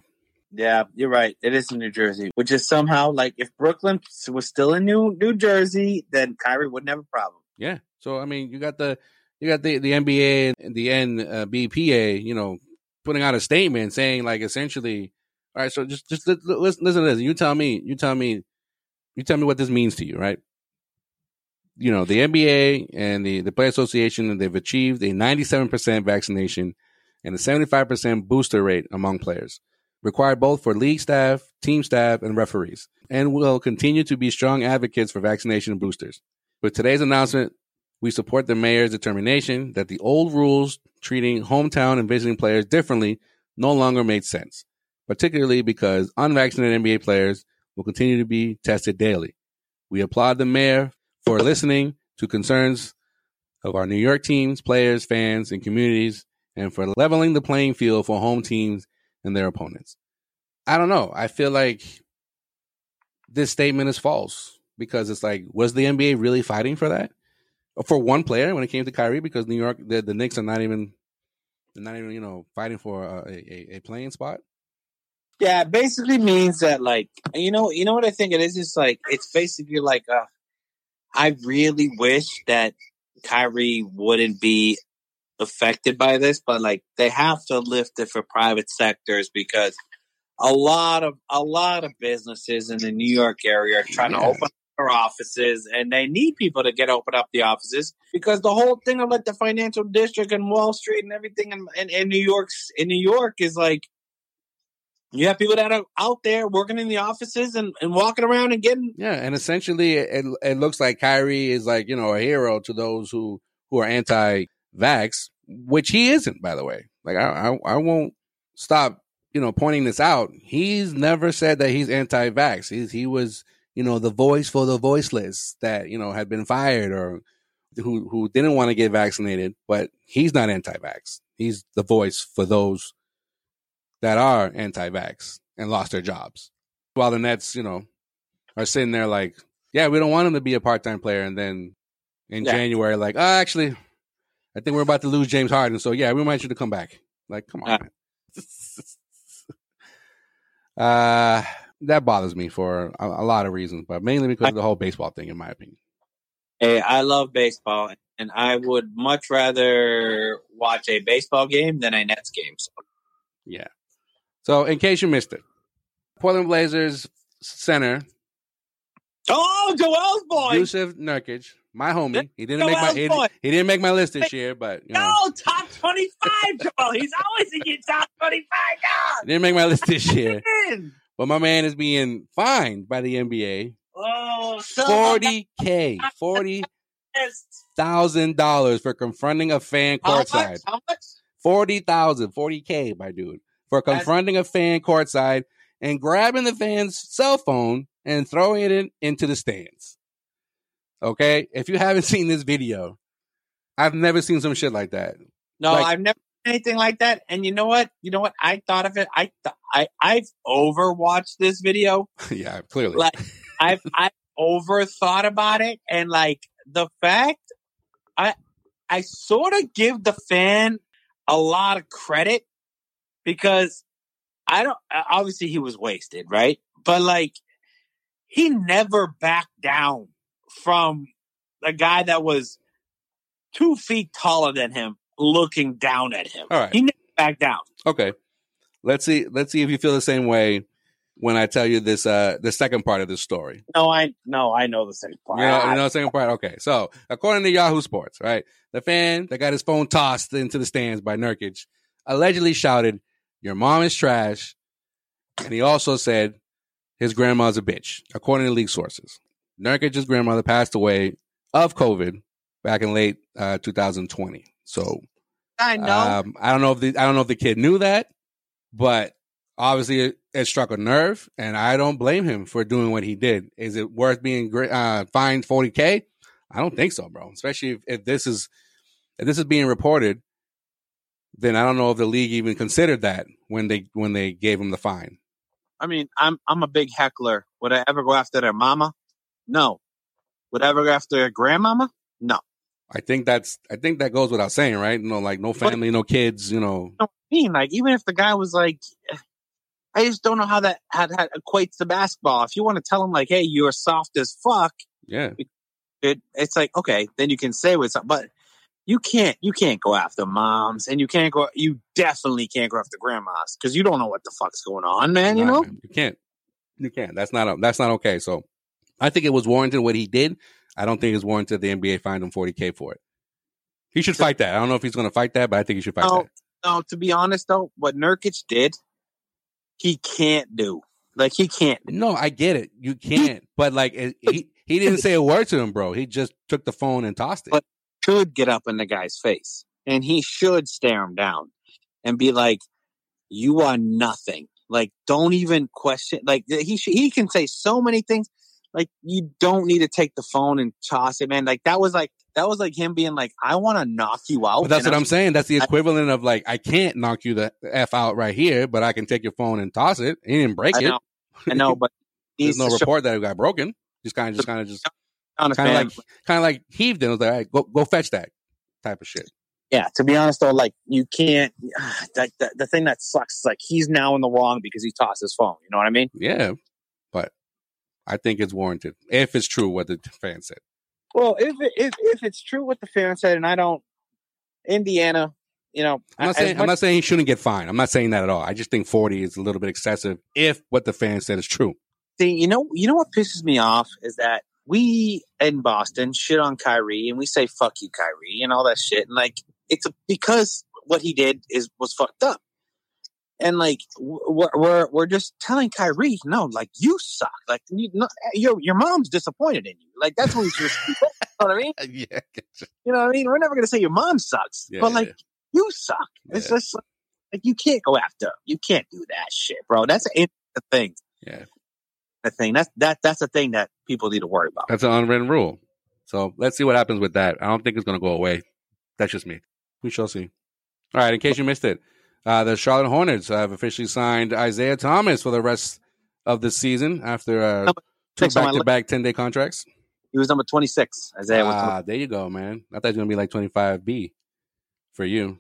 Yeah, you're right. It is in New Jersey, which is somehow like if Brooklyn was still in New New Jersey, then Kyrie wouldn't have a problem. Yeah. So I mean, you got the you got the the NBA and the NBPA, uh, you know, putting out a statement saying like essentially, all right. So just just li- li- listen, listen to this. You tell me. You tell me. You tell me what this means to you, right? You know, the NBA and the the Player Association they've achieved a 97% vaccination and a 75% booster rate among players, required both for league staff, team staff, and referees, and will continue to be strong advocates for vaccination and boosters. With today's announcement, we support the mayor's determination that the old rules treating hometown and visiting players differently no longer made sense, particularly because unvaccinated NBA players will continue to be tested daily. We applaud the mayor for listening to concerns of our New York teams, players, fans, and communities, and for leveling the playing field for home teams and their opponents. I don't know. I feel like this statement is false because it's like, was the NBA really fighting for that? For one player when it came to Kyrie, because New York, the, the Knicks are not even, not even, you know, fighting for a, a, a playing spot. Yeah, it basically means that like you know you know what I think it is. It's like it's basically like uh, I really wish that Kyrie wouldn't be affected by this, but like they have to lift it for private sectors because a lot of a lot of businesses in the New York area are trying to open up their offices and they need people to get open up the offices because the whole thing of like the financial district and Wall Street and everything in, in, in New York's in New York is like you have people that are out there working in the offices and, and walking around and getting Yeah, and essentially, it it looks like Kyrie is like you know a hero to those who who are anti-vax, which he isn't, by the way. Like I I, I won't stop you know pointing this out. He's never said that he's anti-vax. He's, he was you know the voice for the voiceless that you know had been fired or who who didn't want to get vaccinated, but he's not anti-vax. He's the voice for those that are anti-vax and lost their jobs. While the Nets, you know, are sitting there like, yeah, we don't want him to be a part-time player, and then in Yeah. January, like, oh, actually, I think we're about to lose James Harden, so yeah, we might you to come back. Like, come on, uh, that bothers me for a, a lot of reasons, but mainly because of the whole baseball thing, in my opinion. Hey, I love baseball, and I would much rather watch a baseball game than a Nets game. So, Yeah. So, in case you missed it, Portland Blazers center oh, Joel's boy! Jusuf Nurkic, my homie. He didn't make my he, boy. he didn't make my list this year, but you know, No, top twenty-five, Joel. He's always in your top twenty-five. he didn't make my list this year. But my man is being fined by the NBA Oh, forty k, forty thousand dollars for confronting a fan How courtside. much? How much? Forty thousand, forty k, my dude, for That's- confronting a fan courtside and grabbing the fan's cell phone and throwing it in, into the stands. Okay, if you haven't seen this video, I've never seen some shit like that. No, Like- I've never seen anything like that. And you know what? You know what? I thought of it. I th- I I've overwatched this video. yeah, clearly. Like I've I overthought about it, and like the fact, I I sort of give the fan a lot of credit because I don't. Obviously, he was wasted, right? But like, he never backed down from a guy that was two feet taller than him, looking down at him. All right. He never backed down. Okay. Let's see. Let's see if you feel the same way when I tell you this uh the second part of this story. No, I no, I know the second part. You know, you know the second part? Okay. So according to Yahoo Sports, right, the fan that got his phone tossed into the stands by Nurkic allegedly shouted, Your mom is trash. And he also said his grandma's a bitch, according to league sources. Nurkic's grandmother passed away of COVID back in late uh, 2020. So I know. um, I don't know if the I don't know if the kid knew that, but obviously it, it struck a nerve, and I don't blame him for doing what he did. Is it worth being uh, fined forty k? I don't think so, bro. Especially if, if this is if this is being reported, then I don't know if the league even considered that when they when they gave him the fine. I mean, I'm I'm a big heckler. Would I ever go after their mama? No. Would I ever go after grandmama? No. I think that's I think that goes without saying, right? You know, like no family, no kids, you know. I mean, like even if the guy was like, I just don't know how that how that equates to basketball. If you want to tell him like, hey, you're soft as fuck, Yeah. it it's like okay, then you can say what's up, but you can't you can't go after moms and you can't go you definitely can't go after grandmas because you don't know what the fuck's going on, man. You Nah, know, man, you can't. You can't. That's not a, that's not okay. So I think it was warranted what he did. I don't think it's warranted the NBA fined him 40K for it. He should fight that. I don't know if he's going to fight that, but I think he should fight No, that. no. To be honest though, what Nurkic did, he can't do. Like he can't. No, I get it. You can't. But like it, he he didn't say a word to him, bro. He just took the phone and tossed it. But should get up in the guy's face and he should stare him down and be like, "You are nothing." Like, don't even question. Like he sh- he can say so many things. Like you don't need to take the phone and toss it, man. Like that was like that was like him being like, "I want to knock you out." But that's and what I'm saying. That's the equivalent of like I can't knock you the f out right here, but I can take your phone and toss it. He didn't break I it. know, I know, but There's no to show report that it got broken. Just kind of, just kind of, just kind of like, kind of like heaved it. It was like, all right, go, go fetch that type of shit. yeah, to be honest though, like you can't. That, that the thing that sucks is like he's now in the wrong because he tossed his phone. You know what I mean? Yeah, but I think it's warranted if it's true what the fan said. Well, if it, if if it's true what the fan said, and I don't, Indiana, you know, I'm not saying I'm not saying he shouldn't get fined. I'm not saying that at all. I just think 40 is a little bit excessive if what the fan said is true. See, you know, you know what pisses me off is that we in Boston shit on Kyrie and we say "fuck you, Kyrie" and all that shit, and like it's a, because what he did is was fucked up, and like we're we're, we're just telling Kyrie, no, like you suck, like you, no, eh, your your mom's disappointed in you, like that's what we should. you know what I mean? yeah, You know what I mean? We're never gonna say your mom sucks, Yeah, but like yeah. you suck. It's Yeah. just like, like you can't go after, you can't do that shit, bro. That's the thing. Yeah. The thing that's that that's the thing that people need to worry about. That's an unwritten rule. So let's see what happens with that. I don't think it's going to go away. That's just me. We shall see. All right. In case you missed it, uh, the Charlotte Hornets have officially signed Isaiah Thomas for the rest of the season after uh, two six on my back to back 10 day contracts. He was number twenty six. Isaiah was Ah, there you go, man. I thought it was going to be like 25B for you.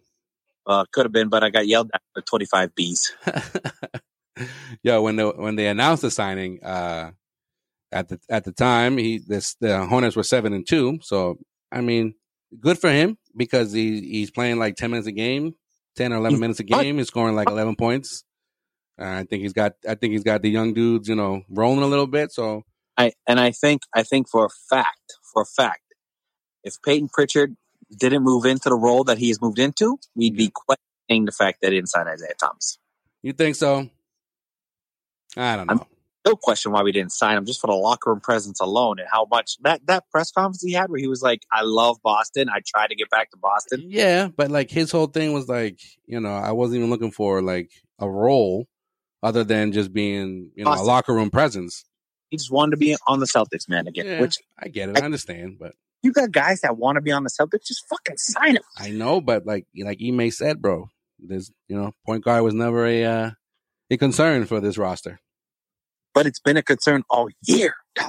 uh, could have been, but I got yelled at for twenty five Bs. Yo, when the when they announced the signing, uh, at the at the time, he this the Hornets were seven and two. So I mean, good for him because he he's playing like ten minutes a game, ten or eleven minutes a game. He's scoring like eleven points. Uh, I think he's got I think he's got the young dudes, you know, rolling a little bit. So I and I think I think for a fact, for a fact, if Payton Pritchard didn't move into the role that he has moved into, we'd be questioning the fact that he didn't sign Isaiah Thomas. you think so? I don't know. I'm- No question why we didn't sign him, just for the locker room presence alone and how much that that press conference he had where he was like, "I love Boston. I tried to get back to Boston." Yeah, but like his whole thing was like, you know, I wasn't even looking for like a role other than just being, you know, a locker room presence. He just wanted to be on the Celtics, man, again. Yeah, Which I get it. I understand, but you got guys that want to be on the Celtics, just fucking sign him. I know, but like like Ime said, bro, there's you know, point guard was never a uh, a concern for this roster. But it's been a concern all year.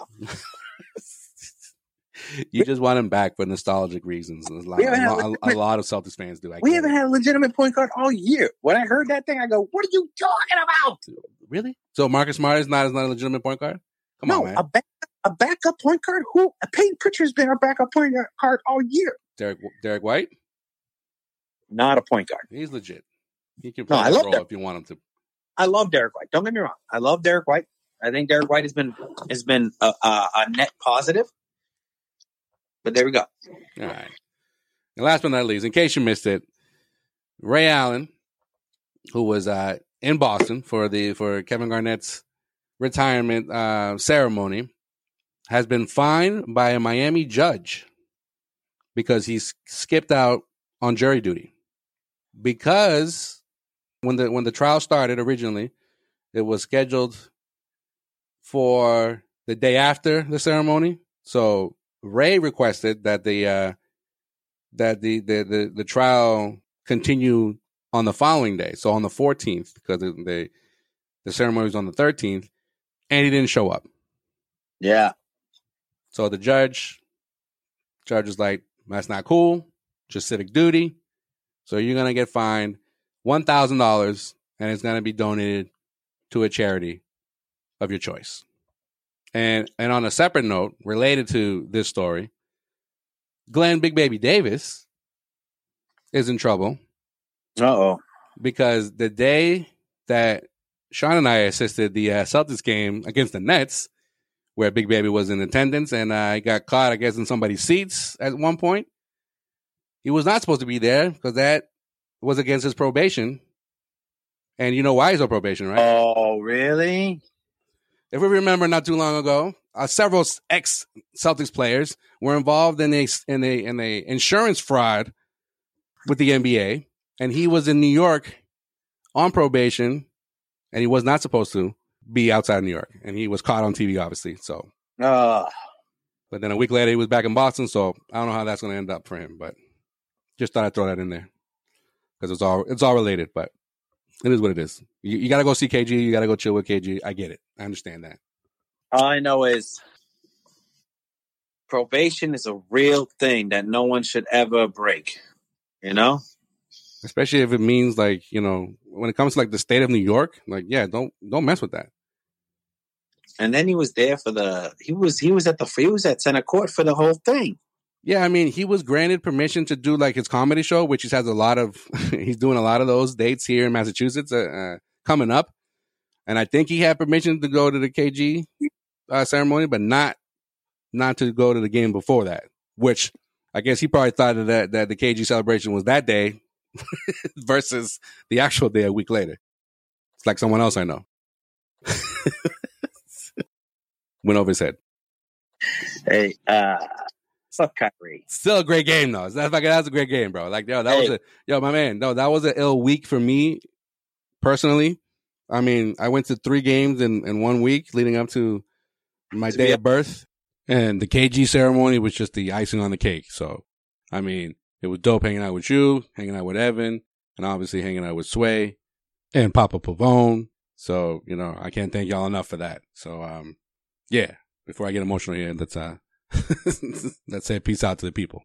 You just want him back for nostalgic reasons. A lot, We haven't had a, lot- a lot of Celtics fans do. I We haven't had a legitimate point guard all year. When I heard that thing, I go, "What are you talking about?" really. So Marcus Smart is not is not a legitimate point guard. Come no, on, man. a back, a backup point guard. Who? Payton Pritchard's been our backup point guard all year. Derrick Derrick White, Not a point guard. he's legit. He can play No, I love role if you want him to. I love Derrick White. Don't get me wrong. I love Derrick White. I think Derrick White has been has been a, a, a net positive. But there we go. All right. And last but not least, in case you missed it, Ray Allen, who was uh, in Boston for the for Kevin Garnett's retirement uh, ceremony, has been fined by a Miami judge because he skipped out on jury duty. Because when the when the trial started originally, it was scheduled for the day after the ceremony. So Ray requested that the uh, that the, the the the trial continue on the following day, so on the 14th, because the, the ceremony was on the 13th, and he didn't show up. Yeah. So the judge, judge was like, "That's not cool. Just civic duty. So you're gonna get fined one thousand dollars, and it's gonna be donated to a charity of your choice." And and on a separate note, related to this story, Glen Big Baby Davis is in trouble. Uh oh. Because the day that Sean and I assisted the uh, Celtics game against the Nets, where Big Baby was in attendance, and I uh, got caught, I guess, in somebody's seats at one point. He was not supposed to be there because that was against his probation. And you know why he's on probation, right? Oh, really? If we remember, not too long ago, uh, several ex Celtics players were involved in a in a in a insurance fraud with the NBA, and he was in New York on probation, and he was not supposed to be outside New York, and he was caught on TV, obviously. So, uh. but then a week later, he was back in Boston. So I don't know how that's going to end up for him, but just thought I'd throw that in there because it's all it's all related. But it is what it is. You, you got to go see KG. You got to go chill with KG. I get it. I understand that. All I know is probation is a real thing that no one should ever break. You know, especially if it means like you know when it comes to like the state of New York, like yeah, don't don't mess with that. And then he was there for the he was he was at the he was at center court for the whole thing. Yeah, I mean, he was granted permission to do like his comedy show, which he has a lot of. he's doing a lot of those dates here in Massachusetts uh, uh, coming up, and I think he had permission to go to the KG uh, ceremony, but not not to go to the game before that. Which I guess he probably thought that that the KG celebration was that day versus the actual day a week later. It's like someone else I know went over his head. Hey, uh, fuck Kyrie. Still a great game though. That's like that's a great game, bro. Like yo, that hey. was a yo, my man. No, that was an ill week for me personally. I mean, I went to three games in, in one week leading up to my day of birth. And the KG ceremony was just the icing on the cake. So, I mean, it was dope hanging out with you, hanging out with Evan, and obviously hanging out with Sway and Papa Pavone. So, you know, I can't thank y'all enough for that. So, um, yeah, before I get emotional here, let's, uh, let's say peace out to the people.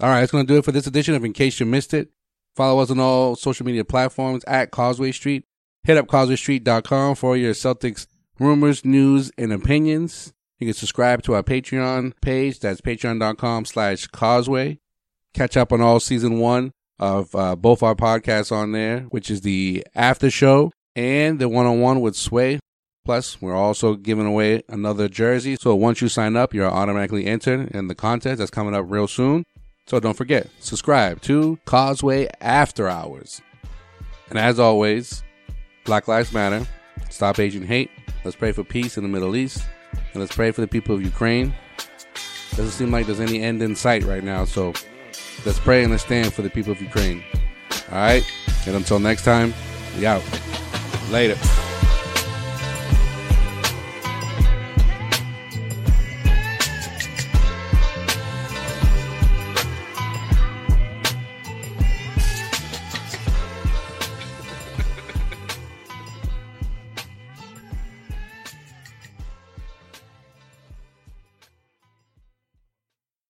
All right, that's going to do it for this edition of In Case You Missed It. Follow us on all social media platforms at Causeway Street. Hit up causewaystreet.com for your Celtics rumors, news, and opinions. You can subscribe to our Patreon page. That's patreon.com slash causeway. Catch up on all season one of uh, both our podcasts on there, which is the after show and the one on one with Sway. Plus, we're also giving away another jersey. So once you sign up, you're automatically entered in the contest that's coming up real soon. So don't forget, subscribe to Causeway After Hours. And as always, Black Lives Matter. Stop Asian hate. Let's pray for peace in the Middle East. And let's pray for the people of Ukraine. Doesn't seem like there's any end in sight right now. So let's pray and let's stand for the people of Ukraine. All right. And until next time, we out. Later.